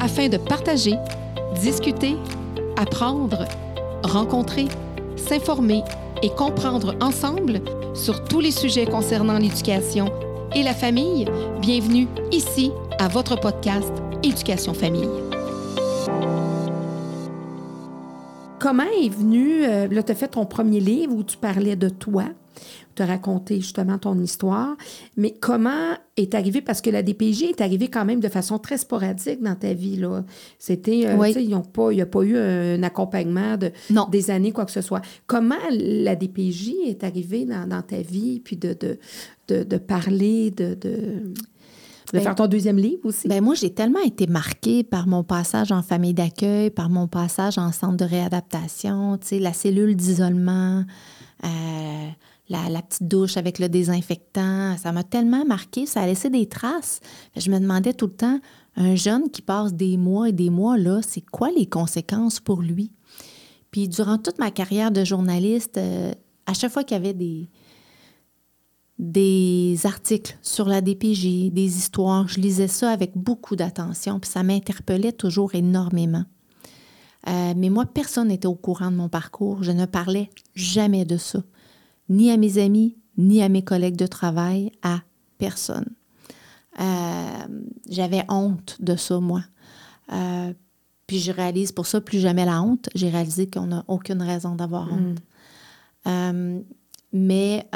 afin de partager, discuter, apprendre, rencontrer, s'informer et comprendre ensemble sur tous les sujets concernant l'éducation et la famille. Bienvenue ici à votre podcast Éducation Famille. Comment est venu, euh, là, tu as fait ton premier livre où tu parlais de toi, tu as raconté justement ton histoire, mais comment est arrivé, parce que la DPJ est arrivée quand même de façon très sporadique dans ta vie, là. C'était, euh, Oui. tu sais, ils ont pas, il n'y a pas eu un accompagnement de, Non. des années, quoi que ce soit. Comment la DPJ est arrivée dans, dans ta vie, puis de, de, de, de parler, de, de, Ben, faire ton deuxième livre aussi? Ben moi, j'ai tellement été marquée par mon passage en famille d'accueil, par mon passage en centre de réadaptation, la cellule d'isolement, euh, la, la petite douche avec le désinfectant. Ça m'a tellement marqué, ça a laissé des traces. Je me demandais tout le temps, un jeune qui passe des mois et des mois là, c'est quoi les conséquences pour lui? Puis durant toute ma carrière de journaliste, euh, à chaque fois qu'il y avait des, des articles sur la DPJ, des histoires. Je lisais ça avec beaucoup d'attention, puis ça m'interpellait toujours énormément. Euh, mais moi, personne n'était au courant de mon parcours. Je ne parlais jamais de ça, ni à mes amis, ni à mes collègues de travail, à personne. Euh, J'avais honte de ça, moi. Euh, puis je réalise pour ça plus jamais la honte. J'ai réalisé qu'on n'a aucune raison d'avoir honte. Euh, mais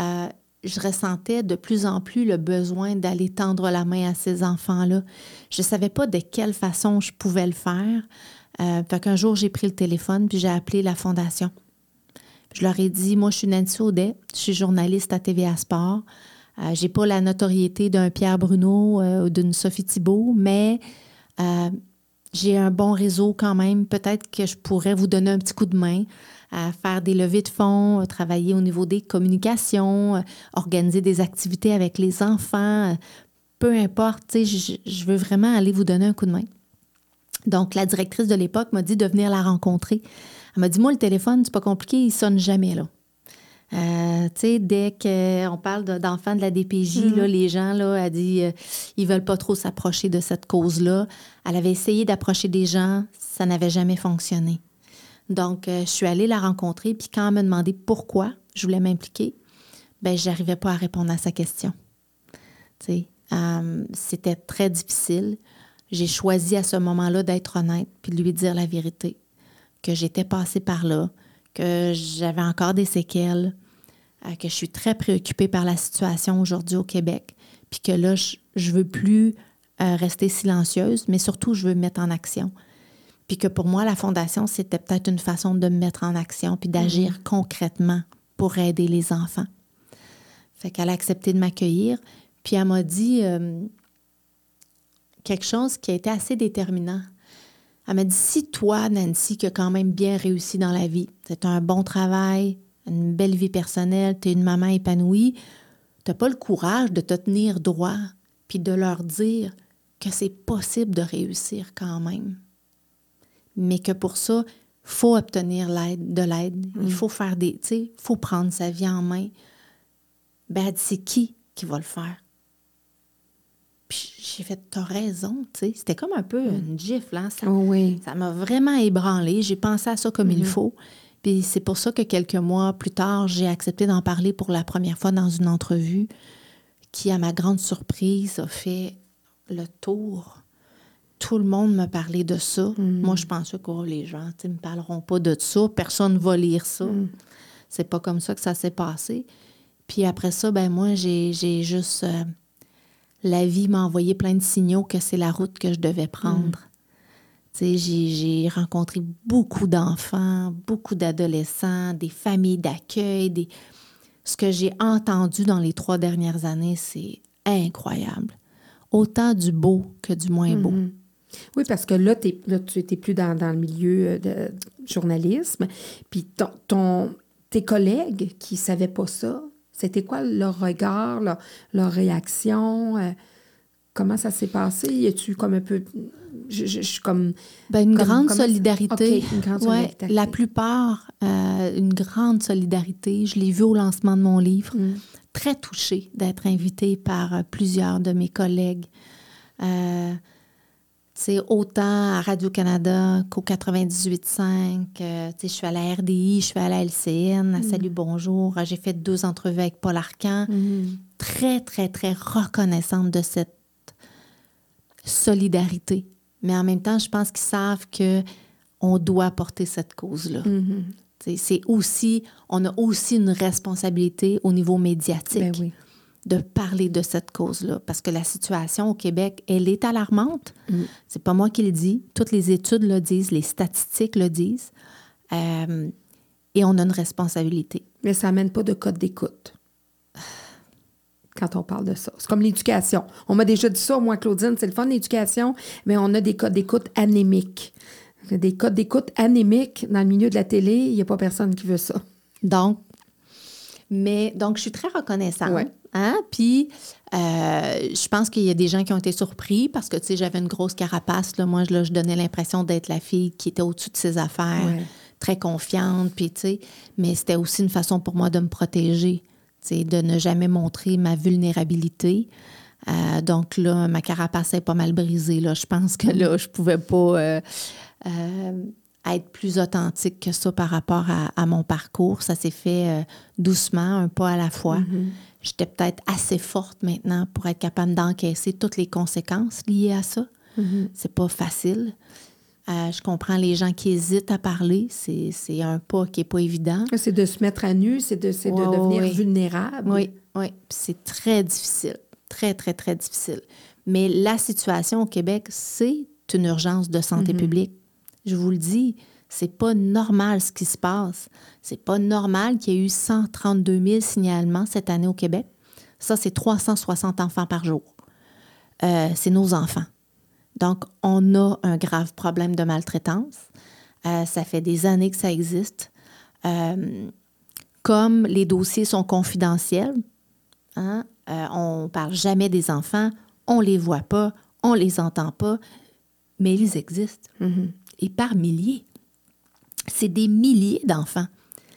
je ressentais de plus en plus le besoin d'aller tendre la main à ces enfants-là. Je ne savais pas de quelle façon je pouvais le faire. Euh, fait qu'un jour, j'ai pris le téléphone puis j'ai appelé la fondation. Je leur ai dit, moi, je suis Nancy Audet, je suis journaliste à TVA Sport. Euh, j'ai pas la notoriété d'un Pierre Bruno euh, ou d'une Sophie Thibault, mais euh, j'ai un bon réseau quand même. Peut-être que je pourrais vous donner un petit coup de main à faire des levées de fonds, travailler au niveau des communications, euh, organiser des activités avec les enfants. euh, Peu importe, je, je veux vraiment aller vous donner un coup de main. Donc, la directrice de l'époque m'a dit de venir la rencontrer. Elle m'a dit, moi, le téléphone, c'est pas compliqué, il sonne jamais, là. Euh, tu sais, dès qu'on parle de- d'enfants de la DPJ, là, les gens, là, elle dit, euh, ils veulent pas trop s'approcher de cette cause-là. Elle avait essayé d'approcher des gens, ça n'avait jamais fonctionné. Donc, euh, je suis allée la rencontrer, puis quand elle m'a demandé pourquoi je voulais m'impliquer, ben j'arrivais pas à répondre à sa question. Euh, c'était très difficile. J'ai choisi à ce moment-là d'être honnête, puis de lui dire la vérité, que j'étais passée par là, que j'avais encore des séquelles, euh, que je suis très préoccupée par la situation aujourd'hui au Québec, puis que là, je, je veux plus rester silencieuse, mais surtout, je veux me mettre en action. Puis que pour moi, la fondation, c'était peut-être une façon de me mettre en action puis d'agir concrètement pour aider les enfants. Fait qu'elle a accepté de m'accueillir. Puis elle m'a dit euh, quelque chose qui a été assez déterminant. Elle m'a dit si toi, Nancy, qui a quand même bien réussi dans la vie, c'est un bon travail, une belle vie personnelle, tu es une maman épanouie, tu n'as pas le courage de te tenir droit puis de leur dire que c'est possible de réussir quand même mais que pour ça, faut obtenir l'aide, de l'aide. Il faut faire des, tu sais, faut prendre sa vie en main. Ben, elle dit, c'est qui qui va le faire? Puis j'ai fait, t'as raison, tu sais. C'était comme un peu une gifle, hein? Ça, oui. ça m'a vraiment ébranlé. J'ai pensé à ça comme il faut. Puis c'est pour ça que quelques mois plus tard, j'ai accepté d'en parler pour la première fois dans une entrevue qui, à ma grande surprise, a fait le tour. Tout le monde me parlait de ça. Moi, je pensais que oh, les gens ne me parleront pas de ça. Personne ne va lire ça. C'est pas comme ça que ça s'est passé. Puis après ça, ben moi, j'ai juste... euh, la vie m'a envoyé plein de signaux que c'est la route que je devais prendre. Sais, j'ai rencontré beaucoup d'enfants, beaucoup d'adolescents, des familles d'accueil. Des... Ce que j'ai entendu dans les trois dernières années, c'est incroyable. Autant du beau que du moins beau. Oui, parce que là, là, tu n'étais plus dans, dans le milieu euh, de journalisme. Puis ton, ton- tes collègues qui ne savaient pas ça, c'était quoi leur regard, leur, leur réaction? euh, comment ça s'est passé? Y a-tu comme un peu. Je, je- comme. Ben, une Comme- grande une grande Ouais, solidarité. la plupart, euh, une grande solidarité. Je l'ai vu au lancement de mon livre. Mm. Très touchée d'être invitée par plusieurs de mes collègues. Euh, tu sais, autant à Radio-Canada qu'au 98.5. euh, je suis à la RDI, je suis à la LCN, à Salut Bonjour. J'ai fait deux entrevues avec Paul Arcan. Très, très, très reconnaissante de cette solidarité. Mais en même temps, je pense qu'ils savent que on doit porter cette cause-là. Sais, C'est aussi, on a aussi une responsabilité au niveau médiatique Ben oui. De parler de cette cause-là. Parce que la situation au Québec, elle est alarmante. C'est pas moi qui le dis. Toutes les études le disent, les statistiques le disent. Euh, et on a une responsabilité. Mais ça n'amène pas de code d'écoute. Quand on parle de ça. C'est comme l'éducation. On m'a déjà dit ça, moi, Claudine, c'est le fun, l'éducation, mais on a des codes d'écoute anémiques. Des codes d'écoute anémiques dans le milieu de la télé, il n'y a pas personne qui veut ça. Donc, mais donc, je suis très reconnaissante. Ouais. Hein? Puis, euh, je pense qu'il y a des gens qui ont été surpris parce que, tu sais, j'avais une grosse carapace. Là. Moi, je, là, je donnais l'impression d'être la fille qui était au-dessus de ses affaires, Ouais. très confiante. Puis, tu sais, mais c'était aussi une façon pour moi de me protéger, tu sais, de ne jamais montrer ma vulnérabilité. Euh, donc là, ma carapace est pas mal brisée. Là. Je pense que là, je pouvais pas euh, être plus authentique que ça par rapport à, à mon parcours. Ça s'est fait doucement, un pas à la fois. J'étais peut-être assez forte maintenant pour être capable d'encaisser toutes les conséquences liées à ça. C'est pas facile. Euh, je comprends les gens qui hésitent à parler. C'est c'est un pas qui est pas évident. C'est de se mettre à nu, c'est de, c'est de Ouais, devenir vulnérable. Oui, oui. Puis C'est très difficile. Très, très, très difficile. Mais la situation au Québec, c'est une urgence de santé publique. Je vous le dis, c'est pas normal ce qui se passe. C'est pas normal qu'il y ait eu 132 000 signalements cette année au Québec. Ça, c'est 360 enfants par jour. Euh, c'est nos enfants. Donc, on a un grave problème de maltraitance. Euh, ça fait des années que ça existe. Euh, comme les dossiers sont confidentiels, hein, on ne parle jamais des enfants, on ne les voit pas, on ne les entend pas, mais ils existent. Et par milliers. C'est des milliers d'enfants.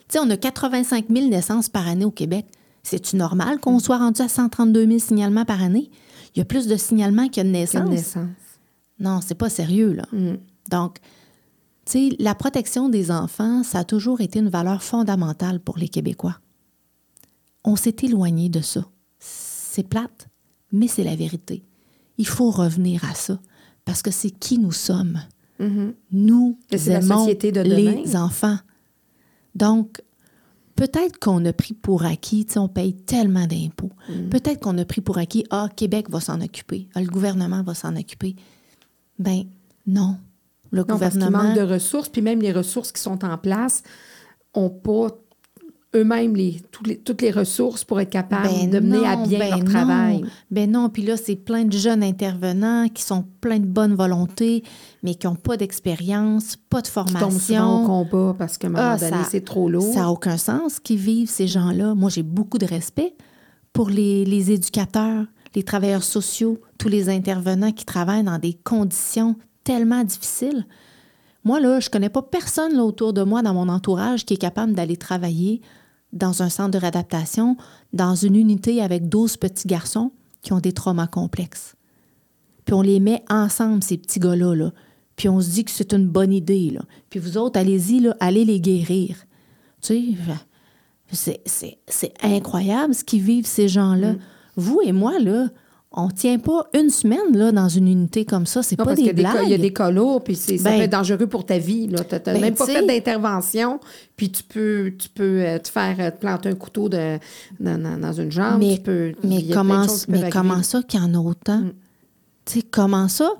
Tu sais, on a 85 000 naissances par année au Québec. C'est-tu normal qu'on soit rendu à 132 000 signalements par année? Il y a plus de signalements qu'il y a de naissances. naissance. Non, c'est pas sérieux, là. Donc, tu sais, la protection des enfants, ça a toujours été une valeur fondamentale pour les Québécois. On s'est éloigné de ça. C'est plate, mais c'est la vérité. Il faut revenir à ça, parce que c'est qui nous sommes. Nous c'est la aimons société de demain. les enfants. Donc, peut-être qu'on a pris pour acquis, tu sais, on paye tellement d'impôts. Mm. Peut-être qu'on a pris pour acquis, ah, Québec va s'en occuper, ah, le gouvernement va s'en occuper. Ben non. Le Non, parce qu'il gouvernement. manque de ressources, puis même les ressources qui sont en place n'ont pas eux-mêmes les, tous les- toutes les ressources pour être capables Ben de mener à non, bien ben leur non. travail. Ben non, puis là, c'est plein de jeunes intervenants qui sont pleins de bonne volonté, mais qui n'ont pas d'expérience, pas de Ils tombent souvent au formation. combat parce qu'à un moment Ah, donné, c'est trop lourd. Ça n'a aucun sens qu'ils vivent, ces gens-là. Moi, j'ai beaucoup de respect pour les, les éducateurs, les travailleurs sociaux, tous les intervenants qui travaillent dans des conditions tellement difficiles. Moi, là, je connais pas personne là, autour de moi, dans mon entourage, qui est capable d'aller travailler dans un centre de réadaptation, dans une unité avec 12 petits garçons qui ont des traumas complexes. Puis on les met ensemble, ces petits gars-là. là. Puis on se dit que c'est une bonne idée. Là. Puis vous autres, allez-y, là, allez les guérir. Tu sais, c'est incroyable ce qu'ils vivent, ces gens-là. Mm. Vous et moi, là, on tient pas une semaine là, dans une unité comme ça. C'est pas parce des blagues. Il y a des cas lourds, puis c'est- ça Ben- peut être dangereux pour ta vie. Tu n'as Ben, même pas fait d'intervention, puis tu peux, tu peux euh, te faire euh, te planter un couteau de, dans, une jambe. mais tu peux, comment, mais ça qu'il y en a autant? Mm. Tu sais, comment ça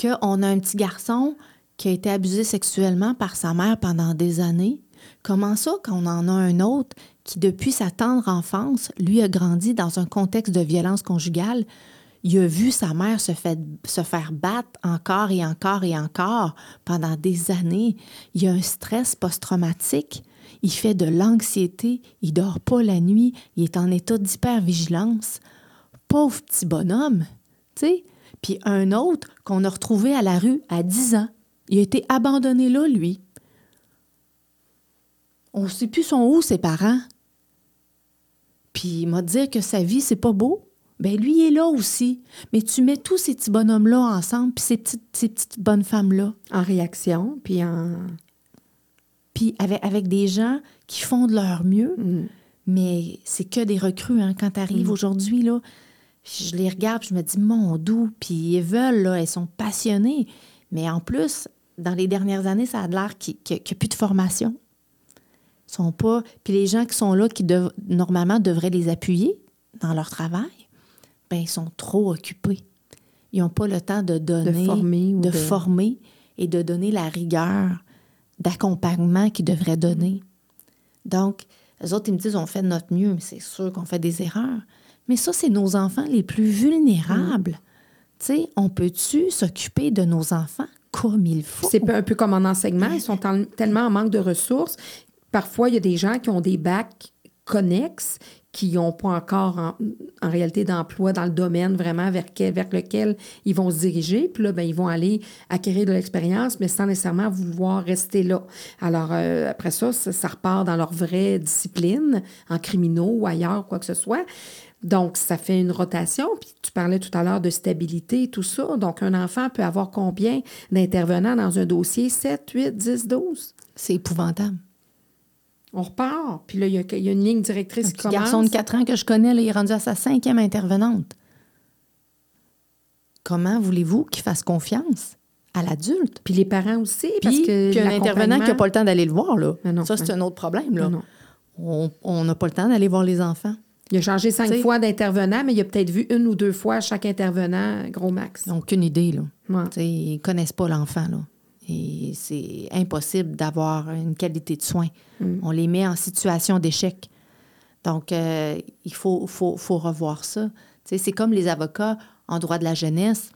qu'on a un petit garçon qui a été abusé sexuellement par sa mère pendant des années? Comment ça qu'on en a un autre qui, depuis sa tendre enfance, lui a grandi dans un contexte de violence conjugale? Il a vu sa mère se, se faire battre encore et encore et encore pendant des années. Il a un stress post-traumatique. Il fait de l'anxiété. Il dort pas la nuit. Il est en état d'hypervigilance. Pauvre petit bonhomme, tu sais. Puis un autre qu'on a retrouvé à la rue à 10 ans. Il a été abandonné là, lui. On ne sait plus son où, ses parents. Puis il m'a dit que sa vie, c'est pas beau. Ben lui il est là aussi. Mais tu mets tous ces petits bonhommes-là ensemble, puis ces petites, ces petites bonnes femmes-là. En réaction, puis en... Puis avec, avec des gens qui font de leur mieux, Mm. mais c'est que des recrues. Hein, quand tu arrives aujourd'hui, là, je les regarde, je me dis, mon doux, puis ils veulent, là, elles sont passionnées. Mais en plus, dans les dernières années, ça a l'air qu'il n'y a, plus de formation. Sont pas. Puis les gens qui sont là, qui dev- normalement devraient les appuyer dans leur travail, ben ils sont trop occupés. Ils n'ont pas le temps de donner, former ou de de- former et de donner la rigueur d'accompagnement qu'ils devraient donner. Donc, les autres, ils me disent, on fait de notre mieux, mais c'est sûr qu'on fait des erreurs. Mais ça, c'est nos enfants les plus vulnérables. Tu sais, on peut-tu s'occuper de nos enfants comme il faut? C'est un peu comme en enseignement, ils sont en- tellement en manque de ressources. Parfois, il y a des gens qui ont des bacs connexes qui n'ont pas encore en, réalité d'emploi dans le domaine vraiment vers, quel- vers lequel ils vont se diriger. Puis là, ben, ils vont aller acquérir de l'expérience, mais sans nécessairement vouloir rester là. Alors, euh, après ça, ça, ça repart dans leur vraie discipline, en criminaux ou ailleurs, quoi que ce soit. Donc, ça fait une rotation. Puis tu parlais tout à l'heure de stabilité et tout ça. Donc, un enfant peut avoir combien d'intervenants dans un dossier? 7, 8, 10, 12? C'est épouvantable. On repart. Puis là, il y, a- il y a une ligne directrice Un qui commence. garçon de 4 ans que je connais, là, il est rendu à sa cinquième intervenante. Comment voulez-vous qu'il fasse confiance à l'adulte? Puis les parents aussi, parce Puis, que puis un intervenant qui n'a pas le temps d'aller le voir, là. Non, ça, c'est un autre problème. Là. Non, non. On- n'a pas le temps d'aller voir les enfants. Il a changé cinq T'sais- fois d'intervenant, mais il a peut-être vu une ou deux fois chaque intervenant, gros max. Ils n'ont aucune idée. Là. Ouais. Ils ne connaissent pas l'enfant. Là. Et c'est impossible d'avoir une qualité de soins. On les met en situation d'échec. Donc, euh, il faut, faut, faut revoir ça. C'est comme les avocats en droit de la jeunesse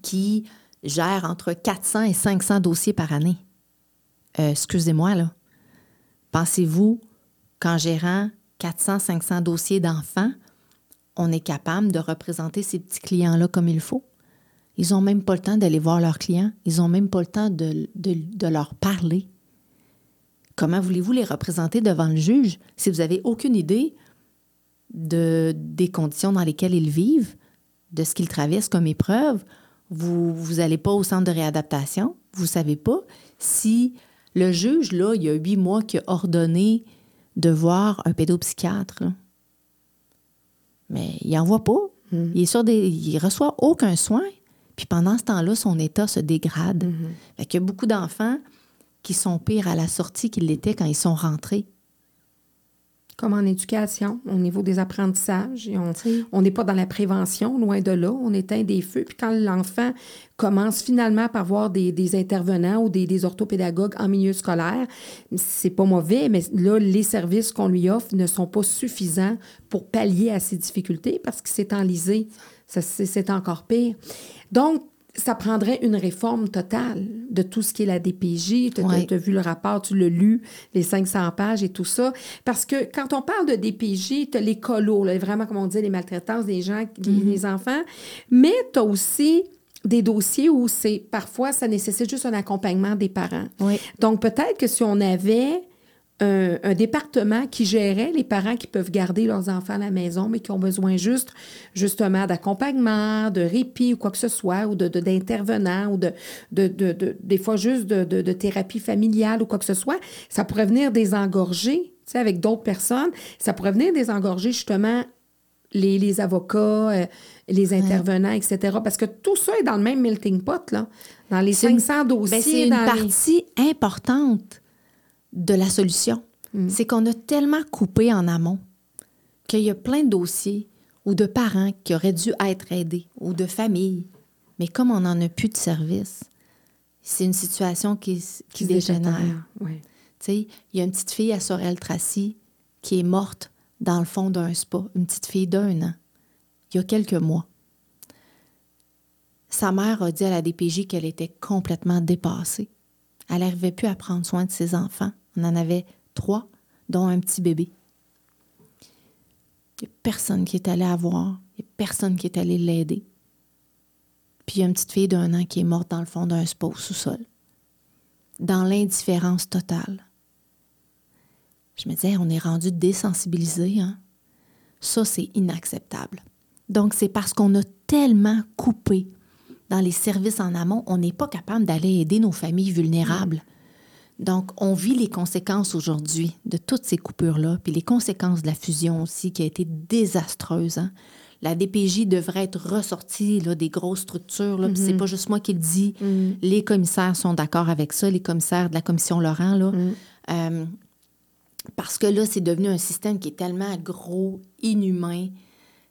qui gèrent entre 400 et 500 dossiers par année. Euh, excusez-moi, là. Pensez-vous qu'en gérant 400, 500 dossiers d'enfants, on est capable de représenter ces petits clients-là comme il faut? Ils n'ont même pas le temps d'aller voir leurs clients. Ils n'ont même pas le temps de, de- de leur parler. Comment voulez-vous les représenter devant le juge? Si vous n'avez aucune idée de, des conditions dans lesquelles ils vivent, de ce qu'ils traversent comme épreuve? Vous n'allez pas au centre de réadaptation. Vous ne savez pas si le juge, là, il y a huit mois, qui a ordonné de voir un pédopsychiatre. là. Mais il n'en voit pas. Il, est sur des, il reçoit aucun soin. Puis pendant ce temps-là, son état se dégrade. Fait qu'il y a beaucoup d'enfants qui sont pires à la sortie qu'ils l'étaient quand ils sont rentrés. Comme en éducation, au niveau des apprentissages. On n'est pas dans la prévention, loin de là. On éteint des feux. Puis quand l'enfant commence finalement par voir des, des intervenants ou des, des orthopédagogues en milieu scolaire, c'est pas mauvais, mais là, les services qu'on lui offre ne sont pas suffisants pour pallier à ses difficultés parce qu'il s'est enlisé. C'est encore pire. Donc, ça prendrait une réforme totale de tout ce qui est la DPJ. Tu as, Ouais. vu le rapport, tu l'as lu, les 500 pages et tout ça. Parce que quand on parle de DPJ, tu as les colos, là, vraiment, comme on dit, les maltraitances des gens, des, des enfants. Mais tu as aussi des dossiers où c'est parfois, ça nécessite juste un accompagnement des parents. Oui. Donc, peut-être que si on avait un, un département qui gérait les parents qui peuvent garder leurs enfants à la maison, mais qui ont besoin juste, justement, d'accompagnement, de répit ou quoi que ce soit, ou de, de- d'intervenants, ou de, de, de- de- des fois juste de, thérapie familiale ou quoi que ce soit, ça pourrait venir désengorger, tu sais, avec d'autres personnes, ça pourrait venir désengorger justement les, les avocats, euh, les intervenants, etc. Parce que tout ça est dans le même melting pot, là. Dans les C'est une- 500 dossiers. Ben, c'est une dans les- partie importante de la solution. C'est qu'on a tellement coupé en amont qu'il y a plein de dossiers ou de parents qui auraient dû être aidés ou de familles. Mais comme on n'en a plus de service, c'est une situation qui, dégénère. il y a une petite fille à Sorel-Tracy qui est morte dans le fond d'un spa, une petite fille d'un an, il y a quelques mois. Sa mère a dit à la DPJ qu'elle était complètement dépassée. Elle n'arrivait plus à prendre soin de ses enfants. On en avait trois, dont un petit bébé. Il n'y a personne qui est allé la voir. Il n'y a personne qui est allé l'aider. Puis il y a une petite fille d'un an qui est morte dans le fond d'un spa au sous-sol. Dans l'indifférence totale. Je me disais, on est rendu désensibilisé. Hein? Ça, c'est inacceptable. Donc, c'est parce qu'on a tellement coupé dans les services en amont, on n'est pas capable d'aller aider nos familles vulnérables. Donc, on vit les conséquences aujourd'hui de toutes ces coupures-là, puis les conséquences de la fusion aussi, qui a été désastreuse. Hein. La DPJ devrait être ressortie là, des grosses structures. Là, C'est pas juste moi qui le dis. Mm. Les commissaires sont d'accord avec ça, les commissaires de la commission Laurent. Là. Mm. Euh, parce que là, c'est devenu un système qui est tellement gros, inhumain.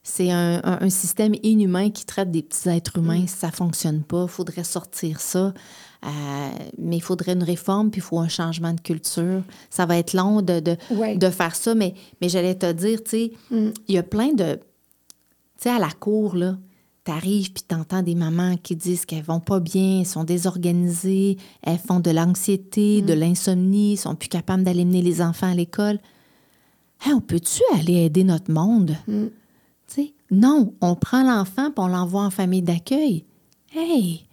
C'est un, un- un système inhumain qui traite des petits êtres humains. Ça fonctionne pas. Il faudrait sortir ça. Euh, mais il faudrait une réforme, puis il faut un changement de culture. Ça va être long de, de, Ouais. de faire ça, mais, mais j'allais te dire, tu sais, il y a plein de... Tu sais, à la cour, là, t'arrives puis t'entends des mamans qui disent qu'elles vont pas bien, elles sont désorganisées, elles font de l'anxiété, de l'insomnie, sont plus capables d'aller mener les enfants à l'école. Hey, on peut-tu aller aider notre monde? Non, on prend l'enfant puis on l'envoie en famille d'accueil. Hey,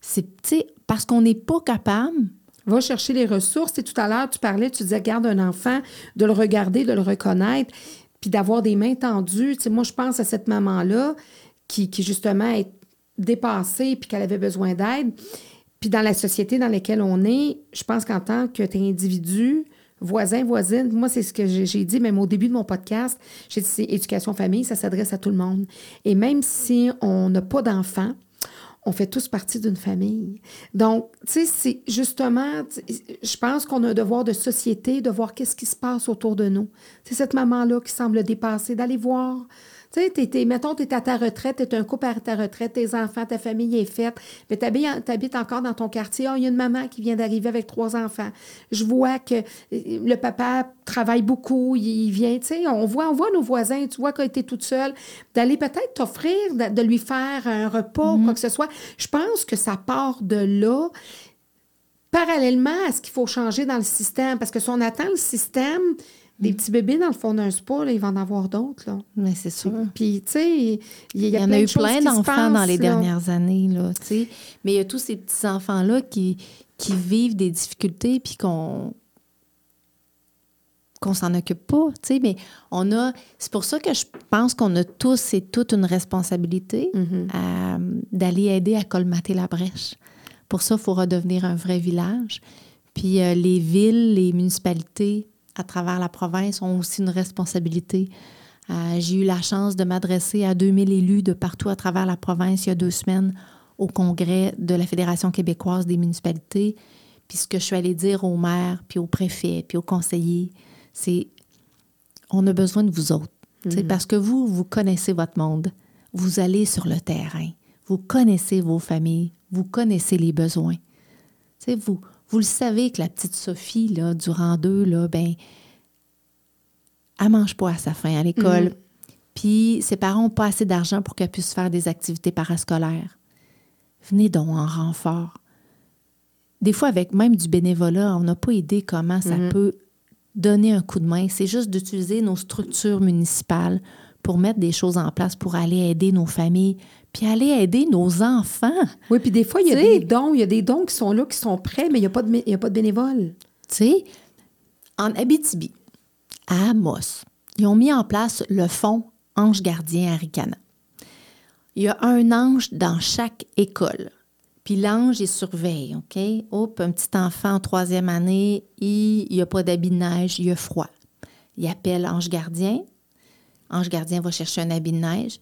c'est, parce qu'on n'est pas capable. Va chercher les ressources. Et tout à l'heure, tu parlais, tu disais, garde un enfant, de le regarder, de le reconnaître, puis d'avoir des mains tendues. Moi, je pense à cette maman-là qui, qui, justement, est dépassée puis qu'elle avait besoin d'aide. Puis dans la société dans laquelle on est, je pense qu'en tant que individu, voisin, voisine, moi, c'est ce que j'ai dit, même au début de mon podcast, j'ai dit, c'est éducation famille, ça s'adresse à tout le monde. Et même si on n'a pas d'enfants, on fait tous partie d'une famille. Donc, tu sais, c'est justement, je pense qu'on a un devoir de société de voir qu'est-ce qui se passe autour de nous. C'est cette maman-là qui semble dépasser, d'aller voir. Tu sais, t'es- t'es- mettons, tu es à ta retraite, tu es un couple à ta retraite, tes enfants, ta famille est faite, mais tu habites encore dans ton quartier. Ah, il y a une maman qui vient d'arriver avec trois enfants. Je vois que euh, le papa travaille beaucoup, il vient, tu sais, on voit, on voit nos voisins, tu vois qu'elle était toute seule, d'aller peut-être t'offrir, de, de lui faire un repas ou quoi que ce soit. Je pense que ça part de là parallèlement à ce qu'il faut changer dans le système. Parce que si on attend le système, des petits bébés dans le fond d'un spa, là, il va en avoir d'autres. Là. Mais c'est sûr. Puis, tu sais, il y, a Il y en a eu plein d'enfants dans les là. dernières années, là. Mais il y a tous ces petits-enfants-là qui, qui vivent des difficultés puis qu'on qu'on s'en occupe pas, tu sais. Mais on a... C'est pour ça que je pense qu'on a tous et toutes une responsabilité Mm-hmm. à- d'aller aider à colmater la brèche. Pour ça, il faut redevenir un vrai village. Puis euh, les villes, les municipalités à travers la province ont aussi une responsabilité. Euh, J'ai eu la chance de m'adresser à 2000 élus de partout à travers la province il y a deux semaines au congrès de la Fédération québécoise des municipalités. Puis ce que je suis allée dire aux maires, puis aux préfets, puis aux conseillers, c'est on a besoin de vous autres. Tu sais, Parce que vous, vous connaissez votre monde. Vous allez sur le terrain. Vous connaissez vos familles. Vous connaissez les besoins. Sais, vous, vous le savez que la petite Sophie, là, durant deux, là, ben, elle mange pas à sa faim à l'école. Puis ses parents n'ont pas assez d'argent pour qu'elle puisse faire des activités parascolaires. Venez donc en renfort. Des fois, avec même du bénévolat, on n'a pas idée comment ça peut donner un coup de main. C'est juste d'utiliser nos structures municipales pour mettre des choses en place pour aller aider nos familles, puis aller aider nos enfants. Oui, puis des fois, il y a des dons. Il y a des dons qui sont là, qui sont prêts, mais il n'y a, pas de y a pas de bénévoles. Tu sais, en Abitibi, à Amos, ils ont mis en place le fonds Ange Gardien Aricana. Il y a un ange dans chaque école. Puis l'ange, il surveille, OK? Hop, un petit enfant en troisième année, il n'y a pas d'habit de neige, il a froid. Il appelle Ange Gardien. Ange Gardien va chercher un habit de neige.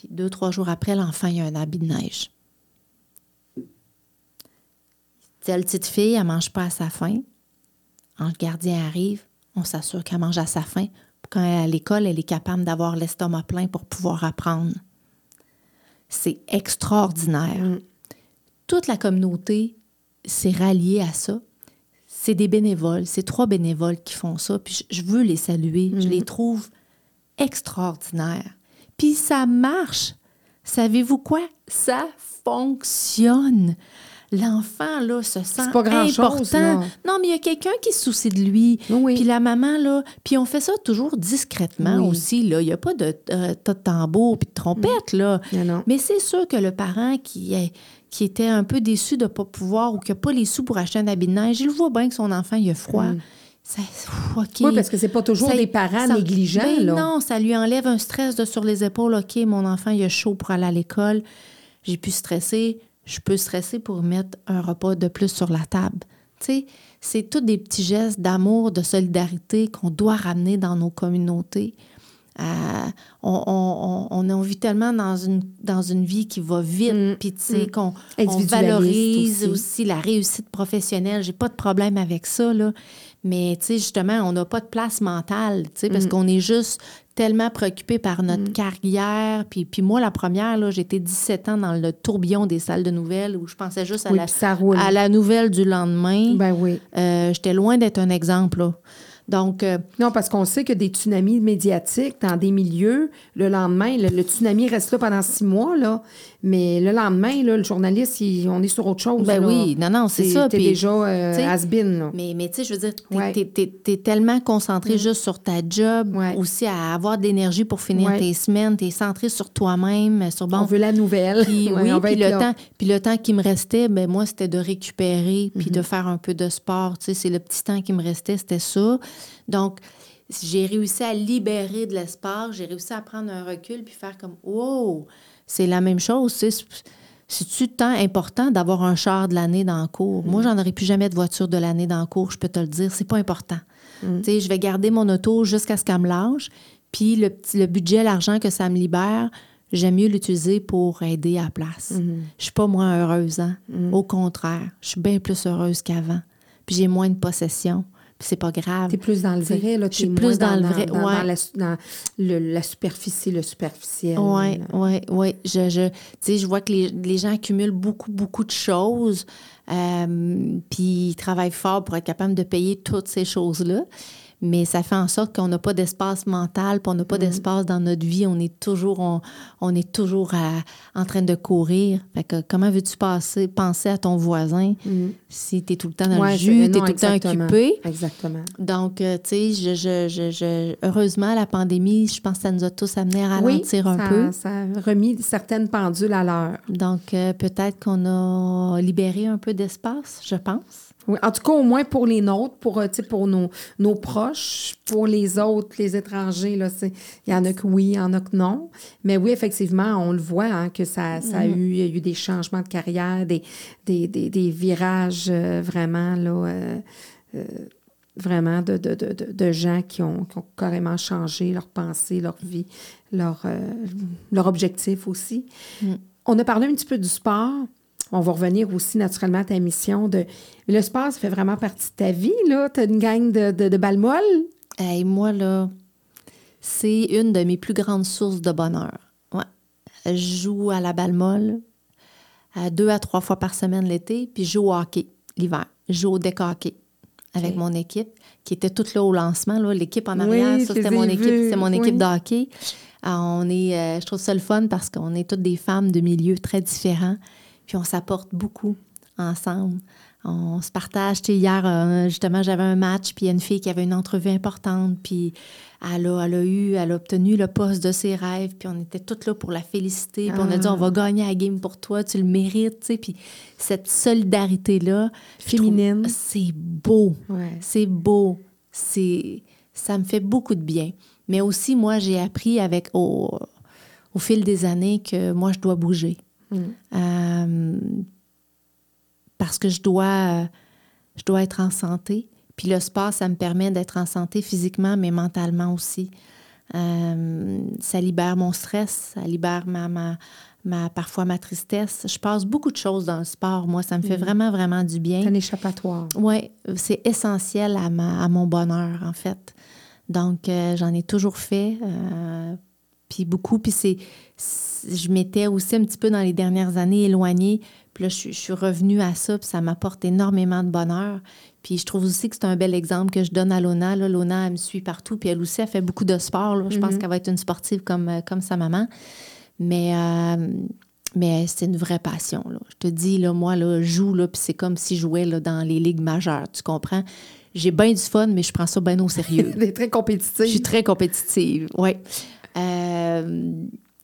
Puis deux, trois jours après, l'enfant, il a un habit de neige. Telle petite fille, elle mange pas à sa faim. Ange Gardien arrive, on s'assure qu'elle mange à sa faim. Quand elle est à l'école, elle est capable d'avoir l'estomac plein pour pouvoir apprendre. C'est extraordinaire. Toute la communauté s'est ralliée à ça. C'est des bénévoles, c'est trois bénévoles qui font ça, puis je, je veux les saluer. Je les trouve extraordinaires. Puis ça marche. Savez-vous quoi? Ça fonctionne. L'enfant, là, se sent pas important. Non, mais il y a quelqu'un qui se soucie de lui. Oui. Puis la maman, là, puis on fait ça toujours discrètement Oui. aussi, là. Il n'y a pas de euh, tas de tambour puis de trompette, là. Non, non. Mais c'est sûr que le parent qui, est, qui était un peu déçu de ne pas pouvoir ou qui n'a pas les sous pour acheter un habit de neige, il voit bien que son enfant, il a froid. Ça. Oui, parce que c'est pas toujours Ça- des parents ça- négligents, Ben là. Non, ça lui enlève un stress de sur les épaules. OK, mon enfant, il a chaud pour aller à l'école. J'ai pu stresser. Je peux stresser pour mettre un repas de plus sur la table. Tu sais, c'est tous des petits gestes d'amour, de solidarité qu'on doit ramener dans nos communautés. Euh, on, on, on, on vit tellement dans une, dans une vie qui va vite, Mm, puis tu sais, mm. qu'on valorise aussi. aussi. la réussite professionnelle. J'ai pas de problème avec ça, là. Mais, tu sais, justement, on n'a pas de place mentale, tu sais, parce Mm. qu'on est juste tellement préoccupé par notre carrière. Puis, puis moi, la première, là, j'étais 17 ans dans le tourbillon des salles de nouvelles où je pensais juste à, Oui, la, à la nouvelle du lendemain. Ben oui. Euh, j'étais loin d'être un exemple, là. Donc, euh, Non, parce qu'on sait que des tsunamis médiatiques dans des milieux, le lendemain, le, le tsunami reste là pendant six mois, là. Mais le lendemain, là, le journaliste, il- on est sur autre chose. ben là. oui, non, non, c'est ça. T'es déjà euh, has-been, là. Mais, mais tu sais, je veux dire, t'es Ouais. t'es- t'es- t'es tellement concentré juste sur ta job, Ouais. aussi à avoir de l'énergie pour finir Ouais. tes semaines, t'es centré sur toi-même, sur bon. on veut la nouvelle. Puis oui, puis le, là. temps, puis le temps qui me restait, ben moi, c'était de récupérer, puis de faire un peu de sport. Tu sais, c'est le petit temps qui me restait, c'était ça. Donc, j'ai réussi à libérer de l'espace, j'ai réussi à prendre un recul, puis faire comme, wow, c'est la même chose. C'est-tu tant important d'avoir un char de l'année dans le cours? Mhm. Moi, j'en aurais plus jamais de voiture de l'année dans le cours, je peux te le dire. C'est pas important. Sais, je vais garder mon auto jusqu'à ce qu'elle me lâche. Puis le, le budget, l'argent que ça me libère, j'aime mieux l'utiliser pour aider à la place. Mhm. Je suis pas moins heureuse, hein? Au contraire, je suis bien plus heureuse qu'avant. Puis j'ai moins de possessions. C'est pas grave. T'es plus dans le vrai, là. je suis plus dans le vrai, Dans, ouais. dans la, dans le- la superficie, le superficiel. Oui, oui, oui. Je, je, je vois que les, les gens accumulent beaucoup, beaucoup de choses. euh, puis ils travaillent fort pour être capables de payer toutes ces choses-là. Mais ça fait en sorte qu'on n'a pas d'espace mental, puis on n'a pas d'espace dans notre vie. On est toujours, on, on est toujours à- en train de courir. Fait que comment veux-tu passer, penser à ton voisin si tu es tout le temps dans Ouais, le jus, tu es non, tout le temps occupé? Exactement. Donc, euh, tu sais, je, je, je, je- heureusement, la pandémie, je pense que ça nous a tous amenés à Oui, ralentir un ça, peu. ça a remis certaines pendules à l'heure. Donc, euh, peut-être qu'on a libéré un peu d'espace, je pense. Oui, en tout cas, au moins pour les nôtres, pour, euh, pour nos, nos proches, pour les autres, les étrangers, il y en a que oui, il y en a que non. Mais oui, effectivement, on le voit, hein, que ça, ça a Mm-hmm. eu, il y a eu des changements de carrière, des, des, des, des virages euh, vraiment, là, euh, euh, vraiment de, de, de, de, de gens qui ont, qui ont carrément changé leur pensée, leur vie, leur, leur objectif aussi. Mm. On a parlé un petit peu du sport. On va revenir aussi naturellement à ta mission de. Mais le sport, ça fait vraiment partie de ta vie, là. Tu as une gang de, de, de balles molles? Et moi, là, c'est une de mes plus grandes sources de bonheur. Ouais. Je joue à la balle molle à deux à trois fois par semaine l'été, puis je joue au hockey l'hiver. Je joue au deck hockey avec mon équipe, qui était toute là au lancement. là. L'équipe en arrière, Oui, ça, je c'était mon équipe, c'était mon équipe oui. de hockey. Alors, on est, euh, je trouve ça le fun parce qu'on est toutes des femmes de milieux très différents, puis on s'apporte beaucoup ensemble. On se partage. Tu sais, hier, euh, justement, j'avais un match, puis il y a une fille qui avait une entrevue importante, puis elle a, elle a eu, elle a obtenu le poste de ses rêves, puis on était toutes là pour la féliciter, puis on a dit, Ah. on va gagner la game pour toi, tu le mérites, tu sais, puis cette solidarité-là, Féminine. c'est beau. Ouais. C'est beau. C'est, ça me fait beaucoup de bien. Mais aussi, moi, j'ai appris avec au, au fil des années que moi, je dois bouger. Mm. Euh, parce que je dois, je dois être en santé. Puis le sport, ça me permet d'être en santé physiquement, mais mentalement aussi. Euh, ça libère mon stress, ça libère ma, ma, ma- parfois ma tristesse. Je passe beaucoup de choses dans le sport. Moi, ça me fait vraiment, vraiment du bien. C'est un échappatoire. Oui, c'est essentiel à, ma, à mon bonheur, en fait. Donc, euh, j'en ai toujours fait, euh, puis beaucoup. Puis c'est, je m'étais aussi un petit peu dans les dernières années éloignée. Puis là, je, suis- je suis revenue à ça, puis ça m'apporte énormément de bonheur. Puis je trouve aussi que c'est un bel exemple que je donne à Lona. Là, Lona, elle me suit partout, puis elle aussi, elle fait beaucoup de sport. là. Je pense qu'elle va être une sportive comme, euh, comme sa maman. Mais, euh, mais c'est une vraie passion. Là. Je te dis, là, moi, là, je joue, là, puis c'est comme si je jouais là, dans les ligues majeures, tu comprends? J'ai bien du fun, mais je prends ça bien au sérieux. T'es très compétitive. Je suis très compétitive, oui.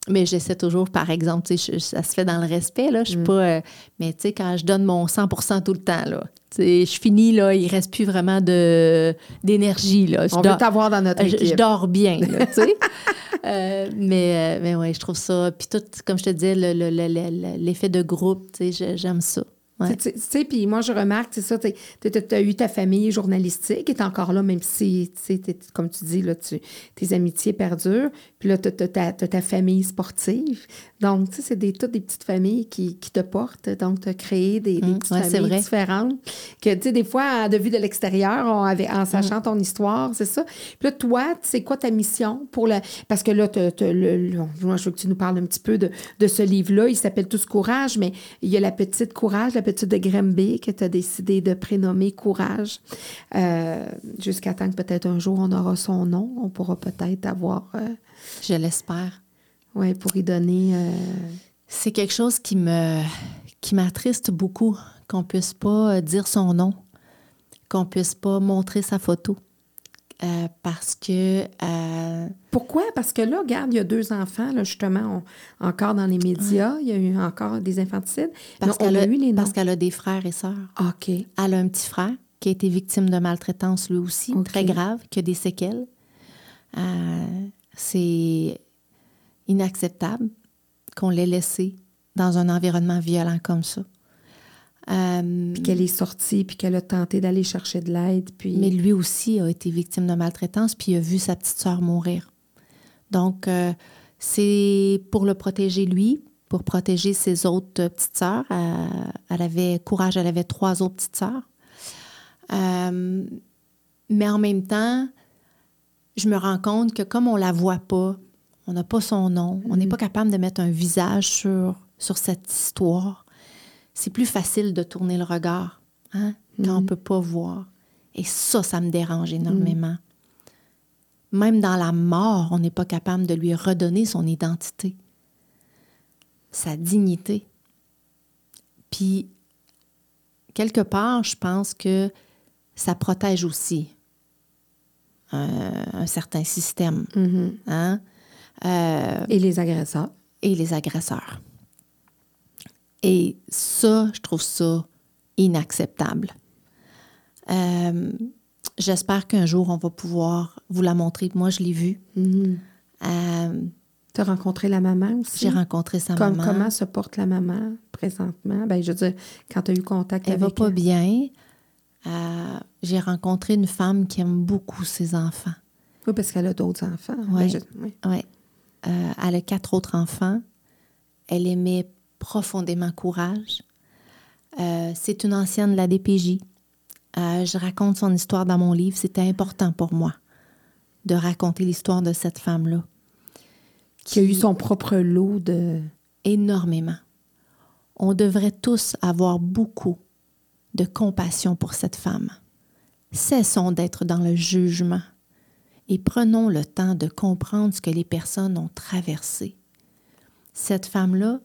Mais j'essaie toujours, par exemple, je- ça se fait dans le respect, là. Je suis pas... euh, mais tu sais, quand je donne mon 100% tout le temps, là, je finis, là, il reste plus vraiment de, d'énergie. Là. On veut t'avoir dans notre équipe. Je, dors bien, tu sais. Euh, mais, mais oui, je trouve ça... Puis tout, comme je te disais, l'effet de groupe, tu sais, j'aime ça. Tu sais, puis moi, je remarque, c'est ça, tu as eu ta famille journalistique qui est encore là, même si, comme tu dis, là, tu, tes amitiés perdurent. Puis là, tu as, ta famille sportive. Donc, tu sais, c'est des, toutes des petites familles qui, qui te portent. Donc, tu as créé des, des mmh, petites familles différentes. Que, tu sais, des fois, de vue de l'extérieur, en mmh. sachant ton histoire, c'est ça. Puis là, toi, c'est quoi ta mission pour le. Parce que là, le, moi, je veux que tu nous parles un petit peu de, de ce livre-là. Il s'appelle Tous Courage, mais il y a la petite Courage, la petite de Grimby que tu as décidé de prénommer Courage. Euh, jusqu'à temps que peut-être un jour on aura son nom. On pourra peut-être avoir. Euh, je l'espère. Oui, pour y donner. Euh, c'est quelque chose qui me qui m'attriste beaucoup qu'on puisse pas dire son nom, qu'on puisse pas montrer sa photo. Euh, parce que... Euh, Pourquoi? Parce que là, regarde, il y a deux enfants, là, justement, encore dans les médias. Il y a eu encore des infanticides. Parce qu'elle a, eu les Parce qu'elle a des frères et sœurs. OK. Elle a un petit frère qui a été victime de maltraitance lui aussi, très grave, qui a des séquelles. c'est inacceptable qu'on l'ait laissé dans un environnement violent comme ça. Euh, puis qu'elle est sortie, puis qu'elle a tenté d'aller chercher de l'aide. Puis... Mais lui aussi a été victime de maltraitance, puis il a vu sa petite sœur mourir. Donc, euh, c'est pour le protéger lui, pour protéger ses autres petites sœurs. Euh, elle avait courage, elle avait trois autres petites sœurs. mais en même temps, je me rends compte que comme on la voit pas, on n'a pas son nom. On n'est mm. pas capable de mettre un visage sur, sur cette histoire. C'est plus facile de tourner le regard hein, quand on ne mm. peut pas voir. Et ça, ça me dérange énormément. Même dans la mort, on n'est pas capable de lui redonner son identité, sa dignité. Puis, quelque part, je pense que ça protège aussi un, certain système. Mm-hmm. Hein? Euh, et les agresseurs. Et les agresseurs. Et ça, je trouve ça inacceptable. Euh, j'espère qu'un jour, on va pouvoir vous la montrer. Moi, je l'ai vue. Mm-hmm. Euh, tu as rencontré la maman aussi? J'ai rencontré sa maman. Comment se porte la maman présentement? Ben, je veux dire, quand tu as eu contact elle avec elle. va pas bien. J'ai rencontré une femme qui aime beaucoup ses enfants. Oui, parce qu'elle a d'autres enfants. Oui. Ben, oui. ouais. Euh, elle a quatre autres enfants. Elle aimait profondément Courage. Euh, c'est une ancienne de la DPJ. Euh, je raconte son histoire dans mon livre. C'était important pour moi de raconter l'histoire de cette femme-là. Qui a eu son propre lot de... Énormément. On devrait tous avoir beaucoup de compassion pour cette femme. Cessons d'être dans le jugement et prenons le temps de comprendre ce que les personnes ont traversé. Cette femme-là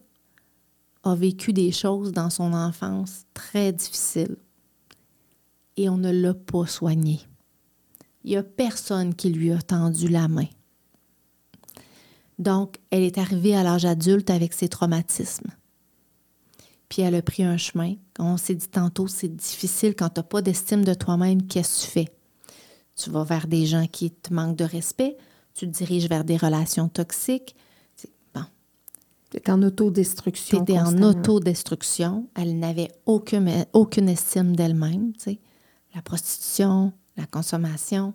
a vécu des choses dans son enfance très difficiles et on ne l'a pas soignée. Il n'y a personne qui lui a tendu la main. Donc, elle est arrivée à l'âge adulte avec ses traumatismes. Puis elle a pris un chemin. On s'est dit tantôt, c'est difficile quand tu n'as pas d'estime de toi-même, qu'est-ce que tu fais? Tu vas vers des gens qui te manquent de respect, tu te diriges vers des relations toxiques. Es en autodestruction. En autodestruction. Elle n'avait aucune, aucune estime d'elle-même. La prostitution, la consommation.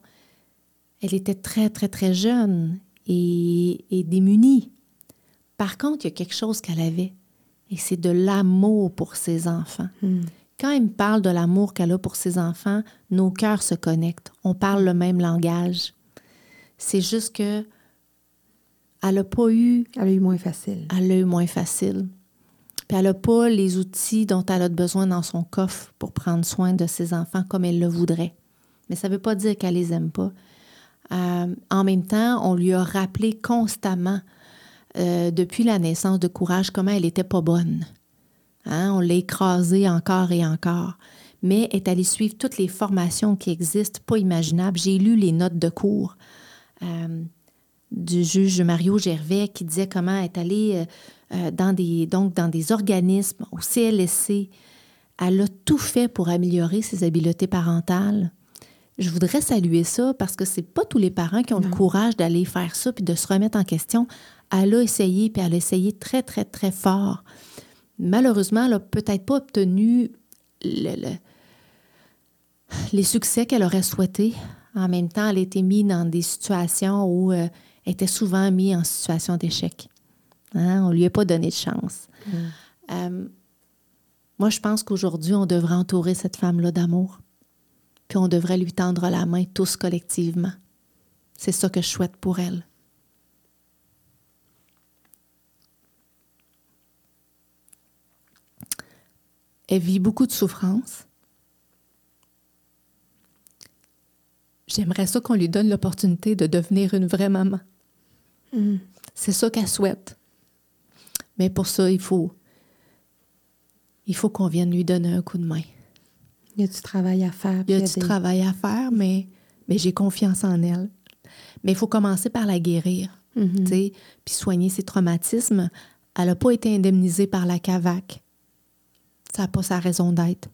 Elle était très, très, très jeune et, démunie. Par contre, il y a quelque chose qu'elle avait, et c'est de l'amour pour ses enfants. Hmm. Quand elle me parle de l'amour qu'elle a pour ses enfants, nos cœurs se connectent. On parle le même langage. C'est juste que elle n'a pas eu. Elle a eu moins facile. Elle a eu moins facile. Puis elle n'a pas les outils dont elle a besoin dans son coffre pour prendre soin de ses enfants comme elle le voudrait. Mais ça ne veut pas dire qu'elle les aime pas. Euh, en même temps, on lui a rappelé constamment, euh, depuis la naissance de Courage, comment elle n'était pas bonne. Hein, on l'a écrasé encore et encore. Mais est allée suivre toutes les formations qui existent, pas imaginables. J'ai lu les notes de cours euh, du juge Mario Gervais qui disait comment est allée euh, euh, dans, des, donc dans des organismes, au CLSC, Elle a tout fait pour améliorer ses habiletés parentales. Je voudrais saluer ça parce que c'est pas tous les parents qui ont le courage d'aller faire ça puis de se remettre en question. Elle a essayé, puis elle a essayé très, très, très fort. Malheureusement, elle n'a peut-être pas obtenu les succès qu'elle aurait souhaité. En même temps, elle a été mise dans des situations où euh, était souvent mise en situation d'échec. Hein? On ne lui a pas donné de chance. Mm. Euh, moi, je pense qu'aujourd'hui, on devrait entourer cette femme-là d'amour. Puis on devrait lui tendre la main tous collectivement. C'est ça que je souhaite pour elle. Elle vit beaucoup de souffrance. J'aimerais ça qu'on lui donne l'opportunité de devenir une vraie maman. Mm. C'est ça qu'elle souhaite. Mais pour ça, il faut, il faut qu'on vienne lui donner un coup de main. Il y a du travail à faire. Il y a du travail à faire, mais, mais j'ai confiance en elle. Mais il faut commencer par la guérir, mm-hmm. puis soigner ses traumatismes. Elle n'a pas été indemnisée par la CAVAC. Ça n'a pas sa raison d'être.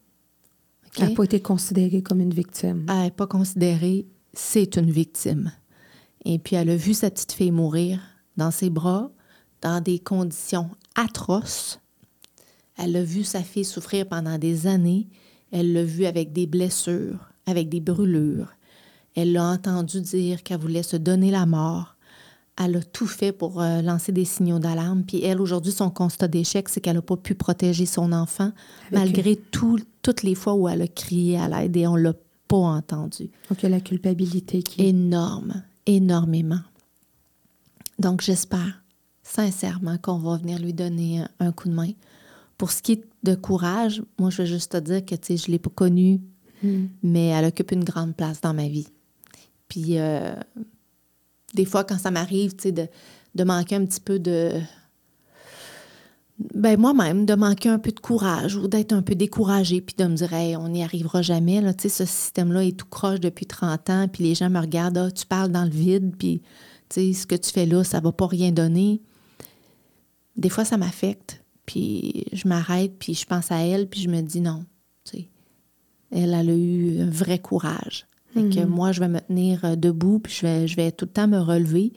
Elle n'a pas été considérée comme une victime. Elle n'est pas considérée, c'est une victime. Et puis elle a vu sa petite fille mourir dans ses bras, dans des conditions atroces. Elle a vu sa fille souffrir pendant des années. Elle l'a vu avec des blessures, avec des brûlures. Elle l'a entendu dire qu'elle voulait se donner la mort. Elle a tout fait pour euh, lancer des signaux d'alarme. Puis elle, aujourd'hui, son constat d'échec, c'est qu'elle n'a pas pu protéger son enfant, malgré toutes les fois où elle a crié à l'aide et on ne l'a pas entendu. Donc, il y a la culpabilité qui... Énorme, énormément. Donc, j'espère sincèrement qu'on va venir lui donner un coup de main. Pour ce qui est de courage, moi, je veux juste te dire que, tu sais, je ne l'ai pas connue, hmm. mais elle occupe une grande place dans ma vie. Puis, euh, des fois, quand ça m'arrive, tu sais, de, manquer un petit peu de... Ben moi-même, de manquer un peu de courage ou d'être un peu découragée, puis de me dire, on n'y arrivera jamais. Là. Tu sais, ce système-là est tout croche depuis 30 ans, puis les gens me regardent, ah, tu parles dans le vide, puis tu sais, ce que tu fais là, ça va pas rien donner. Des fois, ça m'affecte. Puis je m'arrête, puis je pense à elle, puis je me dis non. Tu sais, elle, a eu un vrai courage. Et que mhm. moi, je vais me tenir euh, debout, puis je vais, je vais tout le temps me relever.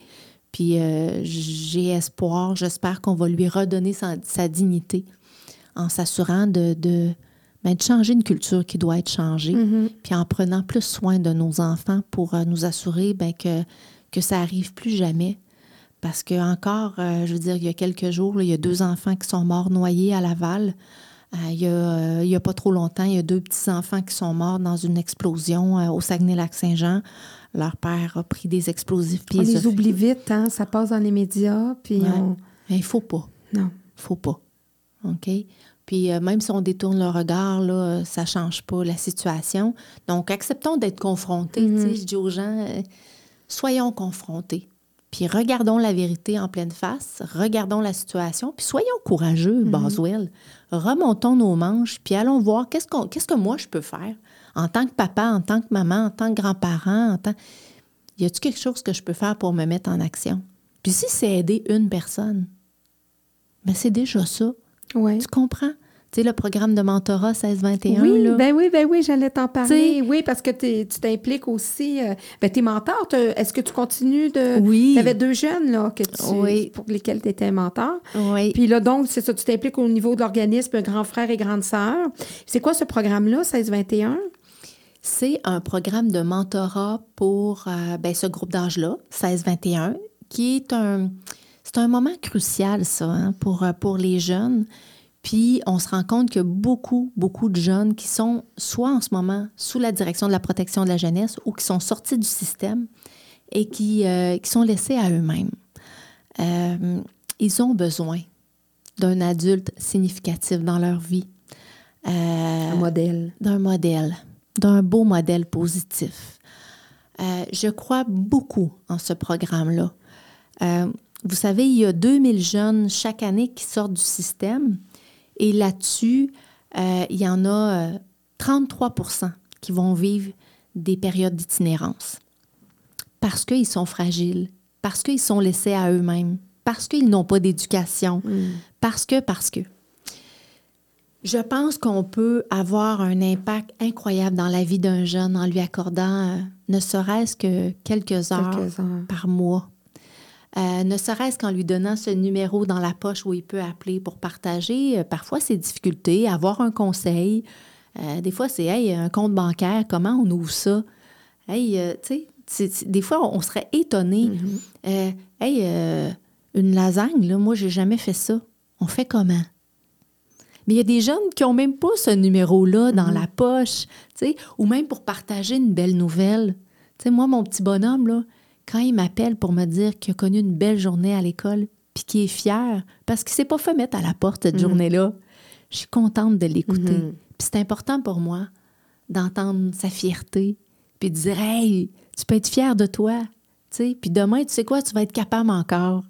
Puis euh, j'ai espoir, j'espère qu'on va lui redonner sa, dignité en s'assurant de, de, ben, de, changer une culture qui doit être changée, mhm. puis en prenant plus soin de nos enfants pour euh, nous assurer ben, que, que ça arrive plus jamais. Parce que encore, je veux dire, il y a quelques jours, il y a deux enfants qui sont morts noyés à Laval. Euh, il n'y a, euh, a, pas trop longtemps, il y a deux petits-enfants qui sont morts dans une explosion euh, au Saguenay-Lac-Saint-Jean. Leur père a pris des explosifs. on les oublie vite, hein? ça passe dans les médias. Puis Mais il ne faut pas. Non. Il faut pas. OK? Puis même si on détourne le regard, là, ça ne change pas la situation. Donc, acceptons d'être confrontés. Mm-hmm. Je dis aux gens, soyons confrontés. Puis regardons la vérité en pleine face, regardons la situation, puis soyons courageux, mm Boswell. Remontons nos manches, puis allons voir qu'est-ce, qu'est-ce que moi je peux faire en tant que papa, en tant que maman, en tant que grand-parent, en tant... Y a-t-il quelque chose que je peux faire pour me mettre en action? Puis si c'est aider une personne, ben c'est déjà ça. Ouais. Tu comprends? Tu sais, le programme de mentorat 1621. Oui, là. ben oui, ben oui, j'allais t'en parler. oui, parce que tu t'impliques aussi. Euh, ben, tes mentors, est-ce que tu continues de. Oui. Tu avais deux jeunes, là, que tu, pour lesquels tu étais mentor. Oui. Puis là, donc, c'est ça, tu t'impliques au niveau de l'organisme Grand Frère et Grande Sœur. C'est quoi ce programme-là, 1621? C'est un programme de mentorat pour euh, ben, ce groupe d'âge-là, 16-21, qui est un. C'est un moment crucial, ça, hein, pour, euh, pour les jeunes. Puis on se rend compte que beaucoup, beaucoup de jeunes qui sont soit en ce moment sous la direction de la protection de la jeunesse ou qui sont sortis du système et qui, euh, qui sont laissés à eux-mêmes. Euh, ils ont besoin d'un adulte significatif dans leur vie. Euh, un modèle. D'un modèle, d'un beau modèle positif. je crois beaucoup en ce programme-là. vous savez, il y a 2000 jeunes chaque année qui sortent du système et là-dessus, euh, il y en a 33% euh, qui vont vivre des périodes d'itinérance parce qu'ils sont fragiles, parce qu'ils sont laissés à eux-mêmes, parce qu'ils n'ont pas d'éducation, mm. parce que, parce que. Je pense qu'on peut avoir un impact incroyable dans la vie d'un jeune en lui accordant euh, ne serait-ce que quelques heures, Quelques heures. par mois. Euh, ne serait-ce qu'en lui donnant ce numéro dans la poche où il peut appeler pour partager euh, parfois ses difficultés, avoir un conseil. Des fois, c'est Hey, un compte bancaire, comment on ouvre ça? Hey, tu sais, des fois, on serait étonné. Euh, hey, une lasagne, là, moi, j'ai jamais fait ça. On fait comment? Mais il y a des jeunes qui ont même pas ce numéro-là dans la poche, ou même pour partager une belle nouvelle. Moi, mon petit bonhomme, là, quand il m'appelle pour me dire qu'il a connu une belle journée à l'école, puis qu'il est fier, parce qu'il s'est pas fait mettre à la porte cette journée-là, je suis contente de l'écouter. Mhm. Puis c'est important pour moi d'entendre sa fierté, puis de dire, hey, tu peux être fier de toi, puis demain, tu sais quoi, tu vas être capable encore.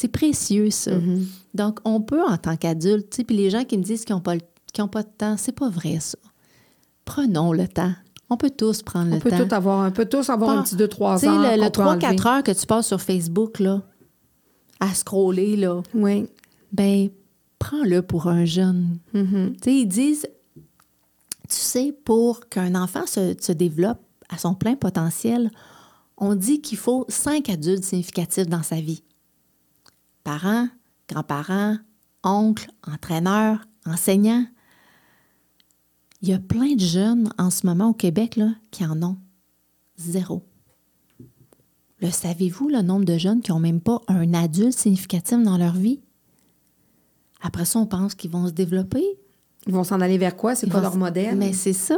C'est précieux, ça. Mhm. Donc, on peut, en tant qu'adulte, puis les gens qui me disent qu'ils n'ont pas, le- qu'ils ont pas de temps, c'est pas vrai, ça. Prenons le temps. On peut tous prendre On le peut, temps. tout avoir, on peut tous avoir un petit 2-3 Tu sais, heures. le, le qu'on peut 3-4 enlever. heures que tu passes sur Facebook, là, à scroller, là, Oui. ben, prends-le pour un jeune. Mhm. Tu sais, ils disent, tu sais, pour qu'un enfant se, se développe à son plein potentiel, on dit qu'il faut cinq adultes significatifs dans sa vie. Parents, grands-parents, oncles, entraîneurs, enseignants. Il y a plein de jeunes en ce moment au Québec là, qui en ont zéro. Le savez-vous, le nombre de jeunes qui n'ont même pas un adulte significatif dans leur vie? Après ça, on pense qu'ils vont se développer. Ils vont s'en aller vers quoi? C'est vont leur modèle? Mais c'est ça.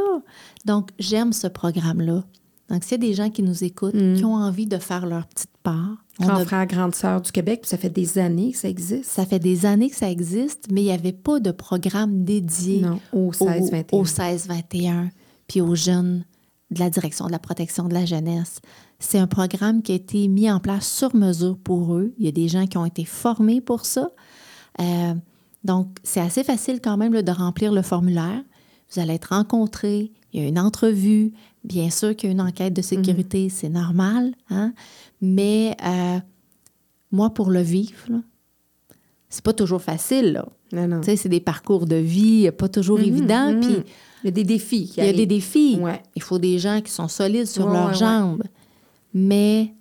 Donc, j'aime ce programme-là. Donc, s'il y a des gens qui nous écoutent, Mm. qui ont envie de faire leur petite part, on Grand a- frère, grande sœur du Québec, puis ça fait des années que ça existe. ça fait des années que ça existe, mais il n'y avait pas de programme dédié Non, au 16-21. au 16-21, puis aux jeunes de la direction de la protection de la jeunesse. C'est un programme qui a été mis en place sur mesure pour eux. Il y a des gens qui ont été formés pour ça. Euh, donc, c'est assez facile quand même là, de remplir le formulaire. Vous allez être rencontrés, il y a une entrevue. Bien sûr qu'il y a une enquête de sécurité, c'est normal. hein. Mais euh, moi, pour le vivre, c'est pas toujours facile. C'est des parcours de vie pas toujours Mhm, évidents. mhm. Puis Il y a des défis. qui il y a des défis. Ouais. Il faut des gens qui sont solides sur Ouais, leurs ouais, jambes. Mais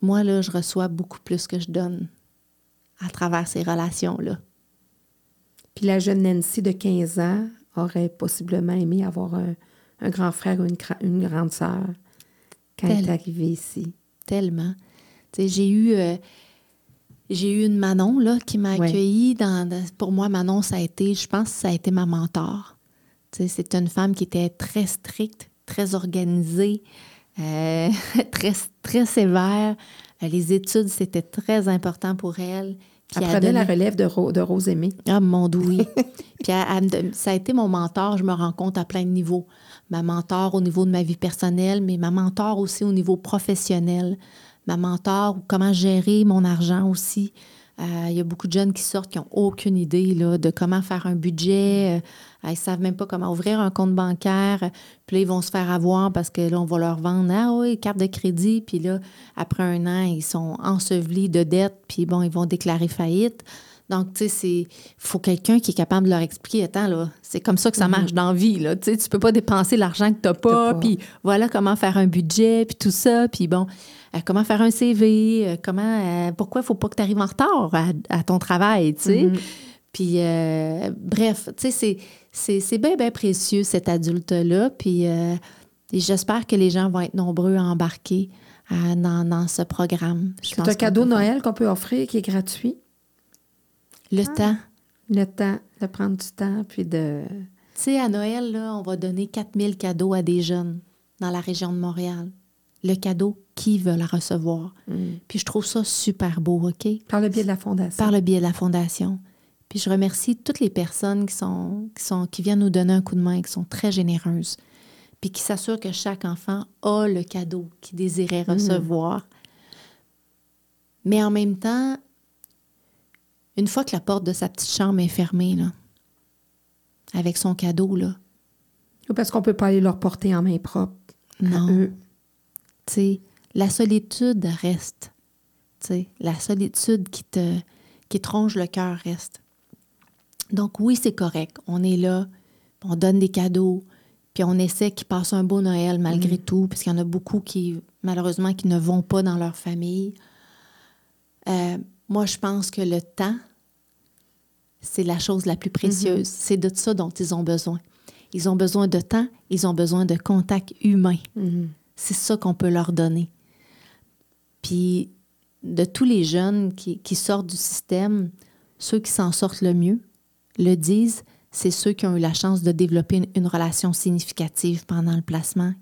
moi, là, je reçois beaucoup plus que je donne à travers ces relations-là. Puis la jeune Nancy de 15 ans aurait possiblement aimé avoir un, un grand frère ou une grande sœur quand elle est arrivée ici. Tellement. J'ai eu, euh, j'ai eu une Manon là, qui m'a Ouais. accueillie. Dans, dans- pour moi, Manon, ça a été, je pense que ça a été ma mentor. C'est une femme qui était très stricte, très organisée, euh, très, très sévère. Euh, Les études, c'était très important pour elle. Puis Elle elle prenait la relève de, Ro- de Rose Aimée. ah, mon oui. Puis elle- elle ça a été mon mentor, je me rends compte à plein de niveaux. Ma mentor au niveau de ma vie personnelle, mais ma mentor aussi au niveau professionnel. Ma mentor, comment gérer mon argent aussi. Euh, Il y a beaucoup de jeunes qui sortent qui n'ont aucune idée là, de comment faire un budget. Ils ne savent même pas comment ouvrir un compte bancaire. Puis là, ils vont se faire avoir parce que là, on va leur vendre Ah oui, carte de crédit. Puis là, après un an, ils sont ensevelis de dettes. Puis bon, ils vont déclarer faillite. Donc, tu sais, c'est faut quelqu'un qui est capable de leur expliquer, attends, là, c'est comme ça que ça marche dans la vie, là. Tu sais, tu peux pas dépenser l'argent que tu n'as pas, puis voilà comment faire un budget, puis tout ça, puis bon, euh, comment faire un CV, euh, comment, euh, pourquoi il faut pas que tu arrives en retard à, à ton travail, tu sais? Puis, euh, bref, tu sais, c'est- bien, bien précieux, cet adulte-là, puis euh, j'espère que les gens vont être nombreux à embarquer euh, dans, dans ce programme. C'est un cadeau Noël qu'on peut offrir qui est gratuit. Le temps. Le temps, de prendre du temps, puis de... Tu sais, à Noël, là, on va donner 4000 cadeaux à des jeunes dans la région de Montréal. Le cadeau, qui veut la recevoir? Puis je trouve ça super beau, OK? Par le biais de la Fondation. Par le biais de la Fondation. Puis je remercie toutes les personnes qui, sont, qui, sont, qui viennent nous donner un coup de main, qui sont très généreuses, puis qui s'assurent que chaque enfant a le cadeau qu'il désirait recevoir. Mais en même temps, une fois que la porte de sa petite chambre est fermée, là, avec son cadeau, là, Ou Parce qu'on peut pas aller leur porter en main propre. non. Tu sais, la solitude reste. Tu sais, la solitude qui te, qui te ronge le cœur reste. Donc oui, c'est correct. On est là, on donne des cadeaux, puis on essaie qu'ils passent un beau Noël malgré tout, parce qu'il y en a beaucoup qui, malheureusement, qui ne vont pas dans leur famille. Euh, moi, je pense que le temps, c'est la chose la plus précieuse. C'est de ça dont ils ont besoin. Ils ont besoin de temps, ils ont besoin de contact humain. C'est ça qu'on peut leur donner. Puis, de tous les jeunes qui, qui sortent du système, ceux qui s'en sortent le mieux le disent, c'est ceux qui ont eu la chance de développer une, relation significative pendant le placement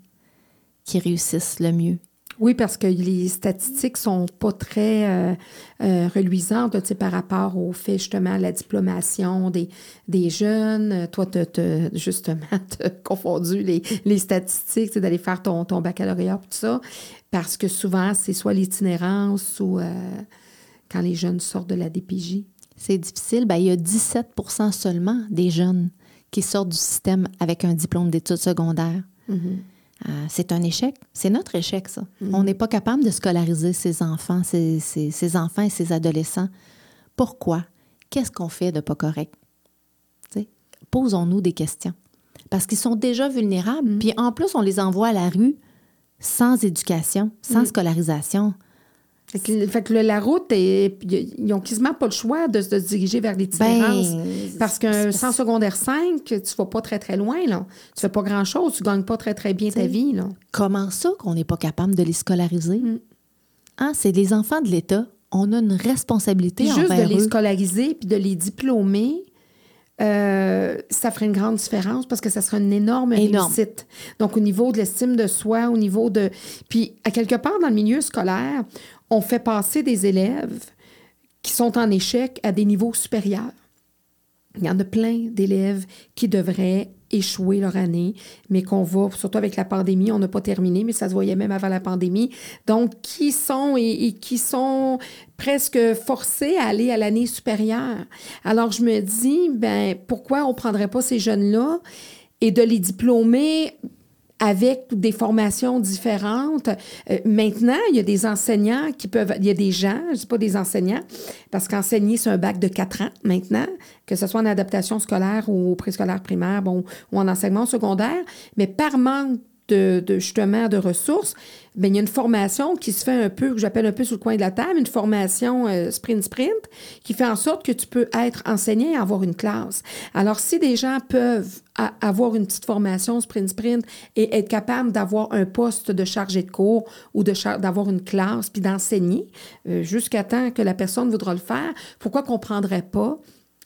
qui réussissent le mieux. Oui, parce que les statistiques sont pas très euh, euh, reluisantes par rapport au fait justement la diplomation des, jeunes. Toi, tu as justement t'as confondu les, les statistiques, d'aller faire ton, ton baccalauréat tout ça, parce que souvent, c'est soit l'itinérance ou euh, quand les jeunes sortent de la DPJ. C'est difficile. Ben, il y a 17% seulement des jeunes qui sortent du système avec un diplôme d'études secondaires. Euh, c'est un échec. C'est notre échec, ça. On n'est pas capable de scolariser ces enfants, ces, enfants et ces adolescents. Pourquoi? Qu'est-ce qu'on fait de pas correct? Posons-nous des questions. Parce qu'ils sont déjà vulnérables. Puis en plus, on les envoie à la rue sans éducation, sans scolarisation. Fait que, fait que le- la route, est- ils n'ont quasiment pas le choix de, se diriger vers l'itinérance. Ben, parce qu'un sans secondaire 5, tu vas pas très, très loin. Là. Tu fais pas grand-chose. Tu gagnes pas très, très bien ta vie. Là. Comment ça qu'on n'est pas capable de les scolariser? Mm. Hein, c'est les enfants de l'État. On a une responsabilité juste de les eux. scolariser puis de les diplômer, euh, ça ferait une grande différence parce que ça serait une énorme Énorme. réussite. Donc, au niveau de l'estime de soi, au niveau de... Puis, à quelque part, dans le milieu scolaire, on fait passer des élèves qui sont en échec à des niveaux supérieurs. Il y en a plein d'élèves qui devraient échouer leur année, mais qu'on va, surtout avec la pandémie, on n'a pas terminé, mais ça se voyait même avant la pandémie. Donc, qui sont et, qui sont presque forcés à aller à l'année supérieure? Alors, je me dis, ben, pourquoi on prendrait pas ces jeunes-là et de les diplômer avec des formations différentes. Euh, maintenant, il y a des enseignants qui peuvent... Il y a des gens, je ne dis pas des enseignants, parce qu'enseigner, c'est un bac de quatre ans maintenant, que ce soit en adaptation scolaire ou préscolaire primaire bon, ou en enseignement secondaire. Mais par manque de, justement de ressources, bien, il y a une formation qui se fait un peu, que j'appelle un peu sous le coin de la table, une formation euh, sprint-sprint, qui fait en sorte que tu peux être enseignant et avoir une classe. Alors, si des gens peuvent avoir une petite formation sprint-sprint et être capable d'avoir un poste de chargé de cours ou d'avoir une classe, puis d'enseigner euh, jusqu'à temps que la personne voudra le faire, pourquoi qu'on ne prendrait pas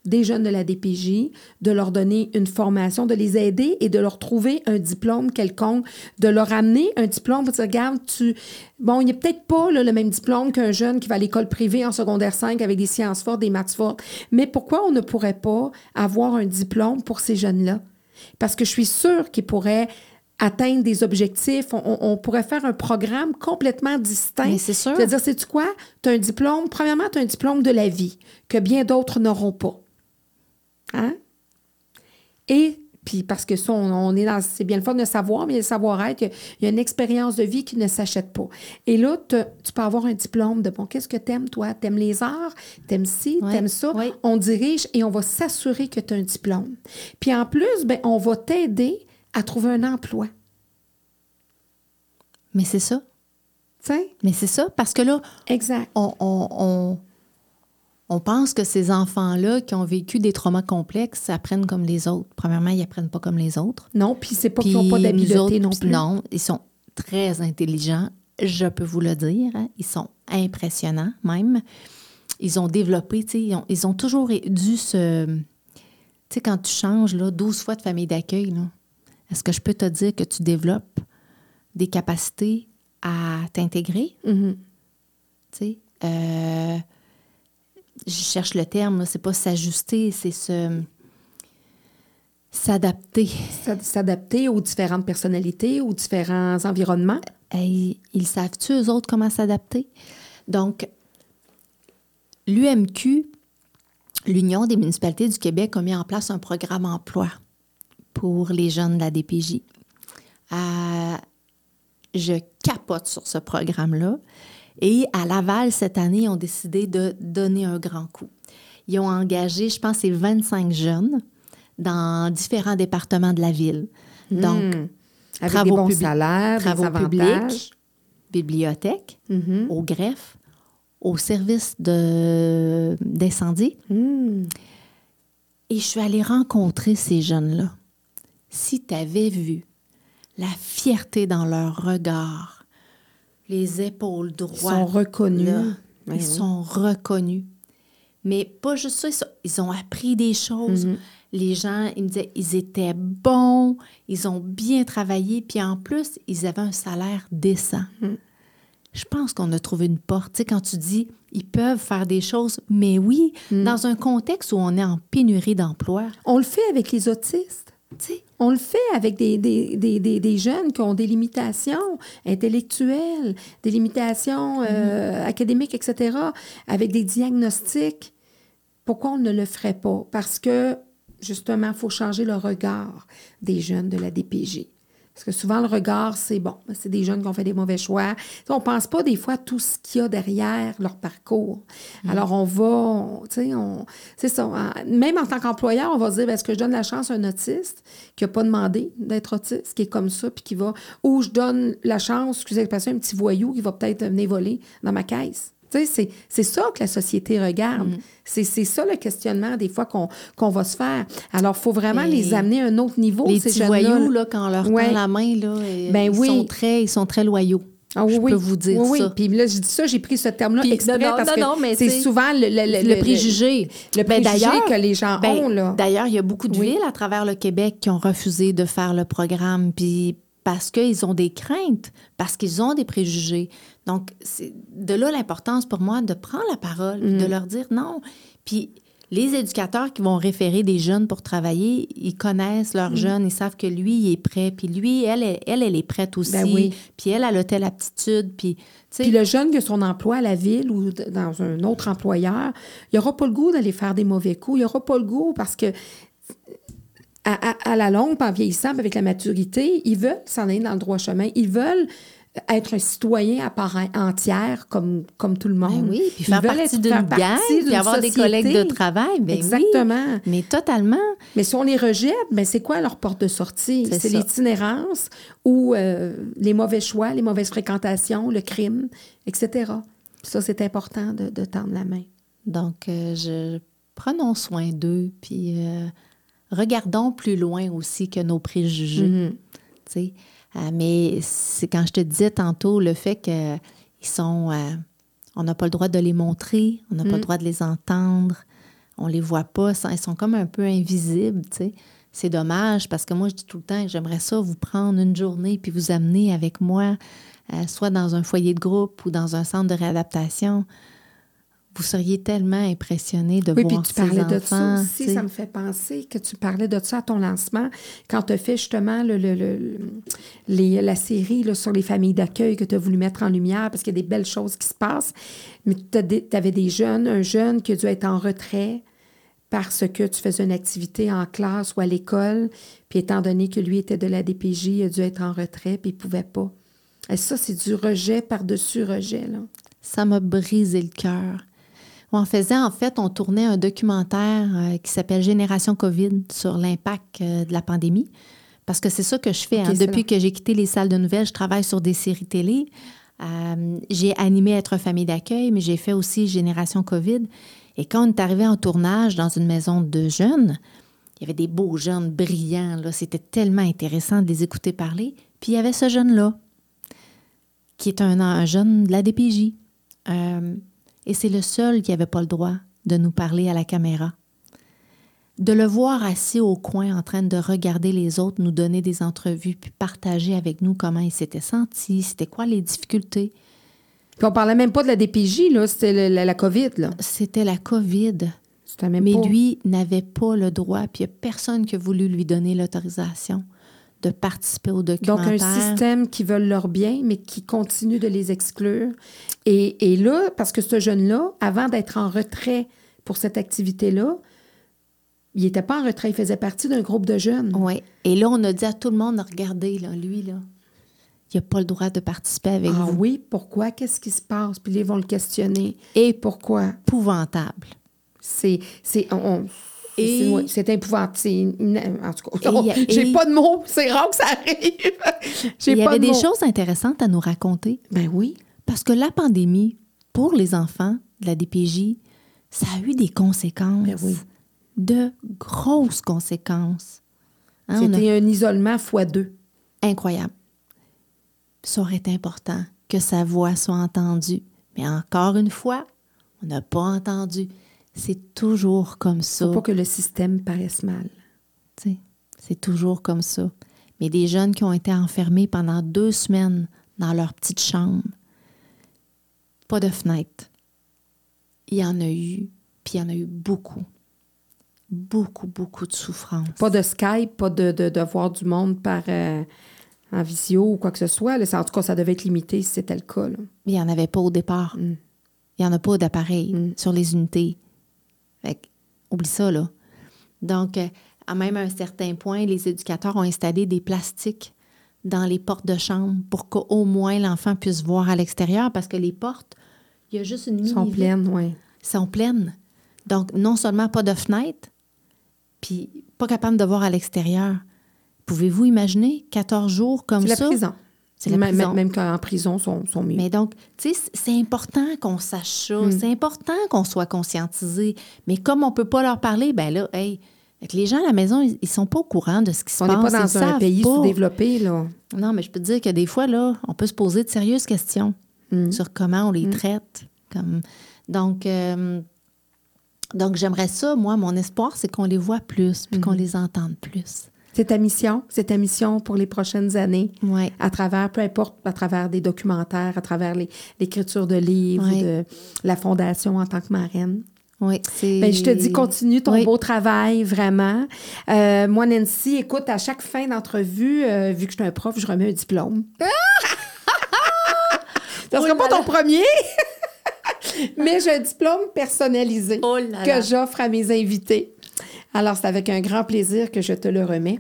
des jeunes de la DPJ, de leur donner une formation, de les aider et de leur trouver un diplôme quelconque, de leur amener un diplôme pour dire, regarde, tu... Bon, il n'y a peut-être pas là, le même diplôme qu'un jeune qui va à l'école privée en secondaire 5 avec des sciences fortes, des maths fortes, mais pourquoi on ne pourrait pas avoir un diplôme pour ces jeunes-là? Parce que je suis sûre qu'ils pourraient atteindre des objectifs. On, pourrait faire un programme complètement distinct. Mais c'est sûr. C'est-à-dire, sais-tu quoi? Tu as un diplôme, premièrement, tu as un diplôme de la vie que bien d'autres n'auront pas. Hein? Et puis parce que ça, on, on est dans, c'est bien le fun de savoir, mais le savoir-être, il y a- il y, a une expérience de vie qui ne s'achète pas. Et là, te- tu peux avoir un diplôme de bon, qu'est-ce que t'aimes, toi? T'aimes les arts? T'aimes ci? Ouais, T'aimes ça? ouais. On dirige et on va s'assurer que tu as un diplôme. Puis en plus, ben, on va t'aider à trouver un emploi. Mais c'est ça. Mais c'est ça. Parce que là, Exact. on, on- on- on pense que ces enfants-là qui ont vécu des traumas complexes apprennent comme les autres. Premièrement, ils apprennent pas comme les autres. Non, puis c'est pas qu'ils n'ont pas d'habileté non plus. Non, ils sont très intelligents, je peux vous le dire. hein. Ils sont impressionnants même. Ils ont développé, ils ont, ils ont toujours dû se... Tu sais, quand tu changes là, 12 fois de famille d'accueil, est-ce que je peux te dire que tu développes des capacités à t'intégrer? Mhm. Tu sais, euh, je cherche le terme, c'est pas s'ajuster, c'est se s'adapter. S'ad- S'adapter aux différentes personnalités, aux différents environnements? Ils savent-tu, eux autres, comment s'adapter? Donc, l'UMQ, l'Union des municipalités du Québec, a mis en place un programme emploi pour les jeunes de la DPJ. Euh, je capote sur ce programme-là. Et à Laval, cette année, ils ont décidé de donner un grand coup. ils ont engagé, je pense, c'est 25 jeunes dans différents départements de la ville. Donc, Hmm. Avec travaux des bons publics- salaires, travaux des avantages. publics, bibliothèque, Mhm. au greffe, au service d'incendie. Hmm. Et je suis allée rencontrer ces jeunes-là. Si tu avais vu la fierté dans leur regard, les épaules Ils droites, sont reconnus. là, Oui, ils oui. sont reconnus. Mais pas juste ça, ils, ils ont appris des choses. Mhm. Les gens, ils me disaient, ils étaient bons, ils ont bien travaillé, puis en plus, ils avaient un salaire décent. Mhm. Je pense qu'on a trouvé une porte. Tu sais, quand tu dis, ils peuvent faire des choses, mais oui, Mhm. dans un contexte où on est en pénurie d'emploi, On le fait avec les autistes. tu sais, On le fait avec des, des, des, des, des jeunes qui ont des limitations intellectuelles, des limitations euh, académiques, etc., avec des diagnostics. Pourquoi on ne le ferait pas? Parce que, justement, il faut changer le regard des jeunes de la DPG. Parce que souvent, le regard, c'est bon, c'est des jeunes qui ont fait des mauvais choix. On ne pense pas des fois à tout ce qu'il y a derrière leur parcours. Alors, on va, tu sais, on, c'est ça. Même en tant qu'employeur, on va se dire, ben, est-ce que je donne la chance à un autiste qui n'a pas demandé d'être autiste, qui est comme ça, puis qui va, ou je donne la chance, excusez l'expression, à un petit voyou qui va peut-être venir voler dans ma caisse? C'est, c'est ça que la société regarde. C'est, c'est ça le questionnement des fois qu'on, qu'on va se faire. Alors, il faut vraiment Et les amener à un autre niveau, les ces petits voyous, là, quand on leur Ouais. tend la main, là, et- Ben ils, oui. sont très, ils sont très loyaux. Ah oui, je peux vous dire oui, ça. Puis là, je dis ça, j'ai pris ce terme-là Puis, exprès non, non, parce non, que mais c'est souvent le, le, le- Le, préjugé. le Ben, préjugé que les gens Ben, ont, là. D'ailleurs, il y a beaucoup de villes à travers le Québec qui ont refusé de faire le programme, puis parce qu'ils ont des craintes, parce qu'ils ont des préjugés. Donc, c'est de là l'importance pour moi de prendre la parole, de Mm. leur dire non. Puis les éducateurs qui vont référer des jeunes pour travailler, ils connaissent Mm. leurs jeunes, ils savent que lui, il est prêt, puis lui, elle, elle, elle, elle est prête aussi, Ben oui. puis elle, elle a telle aptitude, puis, le jeune qui a son emploi à la ville ou dans un autre employeur, il n'aura pas le goût d'aller faire des mauvais coups. Il n'aura pas le goût parce que à, à- à la longue, en vieillissant, avec la maturité, ils veulent s'en aller dans le droit chemin. Ils veulent être un citoyen à part entière comme, comme tout le monde. Ben oui, puis faire partie d'une gang, partie puis avoir des collègues de travail. Ben oui. Exactement. Mais totalement. Mais si on les rejette, ben c'est quoi leur porte de sortie? C'est l'itinérance ou euh, les mauvais choix, les mauvaises fréquentations, le crime, etc. Ça, c'est important de, de tendre la main. Donc, euh, je prenons soin d'eux, puis euh, regardons plus loin aussi que nos préjugés. Mhm. tu sais. Euh, mais c'est quand je te disais tantôt le fait qu'ils sont. euh, on n'a pas le droit de les montrer, on n'a pas le droit de les entendre, on les voit pas, ils sont comme un peu invisibles, tu sais. C'est dommage parce que moi, je dis tout le temps que j'aimerais ça vous prendre une journée puis vous amener avec moi, euh, soit dans un foyer de groupe ou dans un centre de réadaptation. Vous seriez tellement impressionné de Oui, puis voir tu ces parlais de enfants, ça tu aussi. Ça me fait penser que tu parlais de ça à ton lancement, quand tu as fait justement le, le- le- les- la série là, sur les familles d'accueil que tu as voulu mettre en lumière parce qu'il y a des belles choses qui se passent. Mais tu avais des jeunes, un jeune qui a dû être en retrait parce que tu faisais une activité en classe ou à l'école, puis étant donné que lui était de la DPJ, il a dû être en retrait, puis il ne pouvait pas. Et ça, c'est du rejet par-dessus rejet. Là. Ça m'a brisé le cœur. On faisait, en fait, on tournait un documentaire euh, qui s'appelle Génération COVID sur l'impact euh, de la pandémie. Parce que c'est ça que je fais. hein. Depuis que j'ai quitté les salles de nouvelles, je travaille sur des séries télé. Euh, j'ai animé Être famille d'accueil, mais j'ai fait aussi Génération COVID. Et quand on est arrivé en tournage dans une maison de jeunes, il y avait des beaux jeunes brillants. Là. C'était tellement intéressant de les écouter parler. Puis il y avait ce jeune-là, qui est un, un jeune de la DPJ. Euh, et c'est le seul qui n'avait pas le droit de nous parler à la caméra. De le voir assis au coin en train de regarder les autres nous donner des entrevues puis partager avec nous comment il s'était senti, c'était quoi les difficultés. Puis on parlait même pas de la DPJ, là, c'était la, la COVID. Là. C'était la COVID. C'était même Mais pas... lui n'avait pas le droit, puis il n'y a personne qui a voulu lui donner l'autorisation de participer au Donc, documentaire. un système qui veut leur bien, mais qui continue de les exclure. Et, et là, parce que ce jeune-là, avant d'être en retrait pour cette activité-là, il n'était pas en retrait, il faisait partie d'un groupe de jeunes. Oui. Et là, on a dit à tout le monde, regardez, là, lui, là, il n'a pas le droit de participer avec Ah vous. oui, pourquoi? Qu'est-ce qui se passe? Puis là, ils vont le questionner. Et Pourquoi? épouvantable. C'est. C'est. on- Et- c'est- épouvantable. En tout cas, j'ai pas de mots. C'est rare que ça arrive. Il y avait de des mots. choses intéressantes à nous raconter. Ben oui. Parce que la pandémie, pour les enfants de la DPJ, ça a eu des conséquences. Ben oui. De grosses conséquences. Hein, a- C'était un isolement fois deux. incroyable. Ça aurait été important que sa voix soit entendue. Mais encore une fois, on n'a pas entendu. C'est toujours comme ça. Faut pas que le système paraisse mal. C'est toujours comme ça. Mais des jeunes qui ont été enfermés pendant deux semaines dans leur petite chambre, pas de fenêtre. Il y en a eu, puis il y en a eu beaucoup. Beaucoup, beaucoup de souffrance. Pas de Skype, pas de, de, de voir du monde par euh, en visio ou quoi que ce soit. là. En tout cas, ça devait être limité si c'était le cas. là. Il n'y en avait pas au départ. Mm. Il n'y en a pas d'appareil sur les unités. Fait oublie ça, là. Donc, euh, à même un certain point, les éducateurs ont installé des plastiques dans les portes de chambre pour qu'au moins l'enfant puisse voir à l'extérieur parce que les portes, il y a juste une Ils sont mini- pleines, oui. sont pleines. Donc, non seulement pas de fenêtre, puis pas capable de voir à l'extérieur. Pouvez-vous imaginer 14 jours comme C'est la ça? prison. C'est la Même- prison. Même qu'en prison, sont, sont mieux. Mais donc, tu sais, c'est important qu'on sache ça. Mm. C'est important qu'on soit conscientisé. Mais comme on peut pas leur parler, ben là, hey, les gens à la maison, ils, ils sont pas au courant de ce qui se on passe. n'est pas dans un pays sous-développé, là. Non, mais je peux te dire que des fois, là, on peut se poser de sérieuses questions Mm. sur comment on les traite. Comme... Donc, euh, donc j'aimerais ça, moi, mon espoir, c'est qu'on les voit plus, puis qu'on les entende plus. C'est ta mission, c'est ta mission pour les prochaines années, Ouais. à travers, peu importe, à travers des documentaires, à travers l'écriture de livres, Ouais. de la fondation en tant que marraine. Oui. Ben, je te dis, continue ton Oui. beau travail, vraiment. Euh, moi, Nancy, écoute, à chaque fin d'entrevue, euh, vu que je suis un prof, je remets un diplôme. Ça Oh sera pas là ton premier, mais j'ai un diplôme personnalisé Oh là que j'offre à mes invités. Alors, c'est avec un grand plaisir que je te le remets.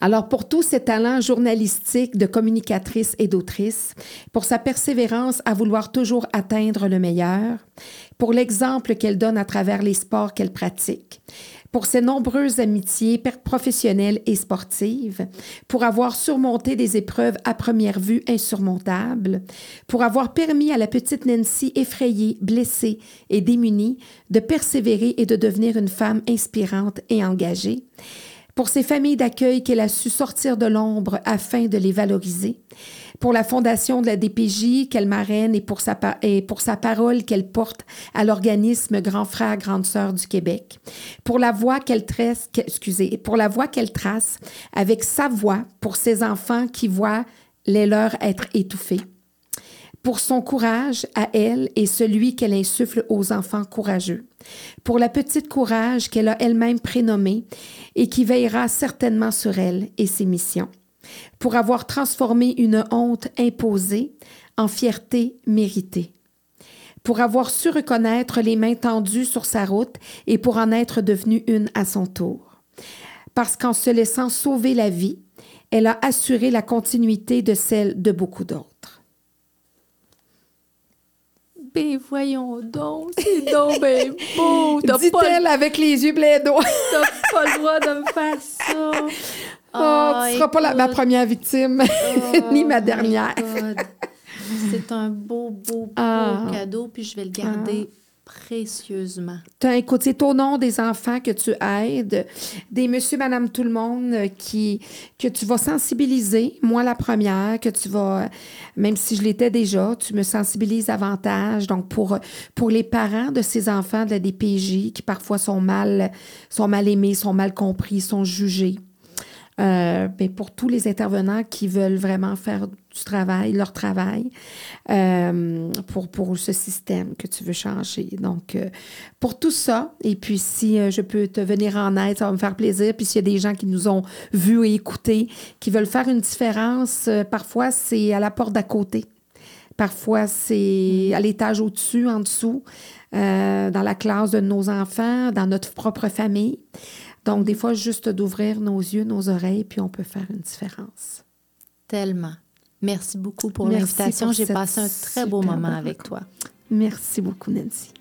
Alors, pour tous ses talents journalistiques de communicatrice et d'autrice, pour sa persévérance à vouloir toujours atteindre le meilleur, pour l'exemple qu'elle donne à travers les sports qu'elle pratique, pour ses nombreuses amitiés professionnelles et sportives, pour avoir surmonté des épreuves à première vue insurmontables, pour avoir permis à la petite Nancy effrayée, blessée et démunie de persévérer et de devenir une femme inspirante et engagée, pour ces familles d'accueil qu'elle a su sortir de l'ombre afin de les valoriser, pour la fondation de la DPJ qu'elle marraine et pour sa, parole qu'elle porte à l'organisme Grand Frère, Grande Sœur du Québec, pour la voix qu'elle trace, pour la voix qu'elle trace avec sa voix pour ses enfants qui voient les leurs être étouffés. Pour son courage à elle et celui qu'elle insuffle aux enfants courageux, pour la petite courage qu'elle a elle-même prénommée et qui veillera certainement sur elle et ses missions, pour avoir transformé une honte imposée en fierté méritée, pour avoir su reconnaître les mains tendues sur sa route et pour en être devenue une à son tour, parce qu'en se laissant sauver la vie, elle a assuré la continuité de celle de beaucoup d'autres. Ben voyons donc, c'est donc ben beau. Dit-elle avec les yeux t'as pas le droit de me faire ça. Oh, tu ne seras pas la- ma première victime, Oh ni ma dernière. C'est un beau, beau, beau Ah. cadeau, puis je vais le garder précieusement. T'as- Écoute, c'est au nom des enfants que tu aides, des monsieur, madame, tout le monde euh, qui, que tu vas sensibiliser. Moi, la première, que tu vas, même si je l'étais déjà, tu me sensibilises davantage. Donc, pour, pour les parents de ces enfants de la DPJ qui parfois sont mal, sont mal aimés, sont mal compris, sont jugés. Euh, ben, pour tous les intervenants qui veulent vraiment faire du travail, leur travail, euh, pour, pour ce système que tu veux changer. Donc, euh, pour tout ça, et puis si euh, je peux te venir en aide, ça va me faire plaisir. Puis s'il y a des gens qui nous ont vus et écoutés, qui veulent faire une différence, euh, parfois c'est à la porte d'à côté. Parfois, c'est à l'étage au-dessus, en dessous, euh, dans la classe de nos enfants, dans notre propre famille. Donc, des fois, juste d'ouvrir nos yeux, nos oreilles, puis on peut faire une différence. Tellement. Merci beaucoup pour l'invitation. J'ai passé un très beau moment avec toi. Merci beaucoup, Nancy.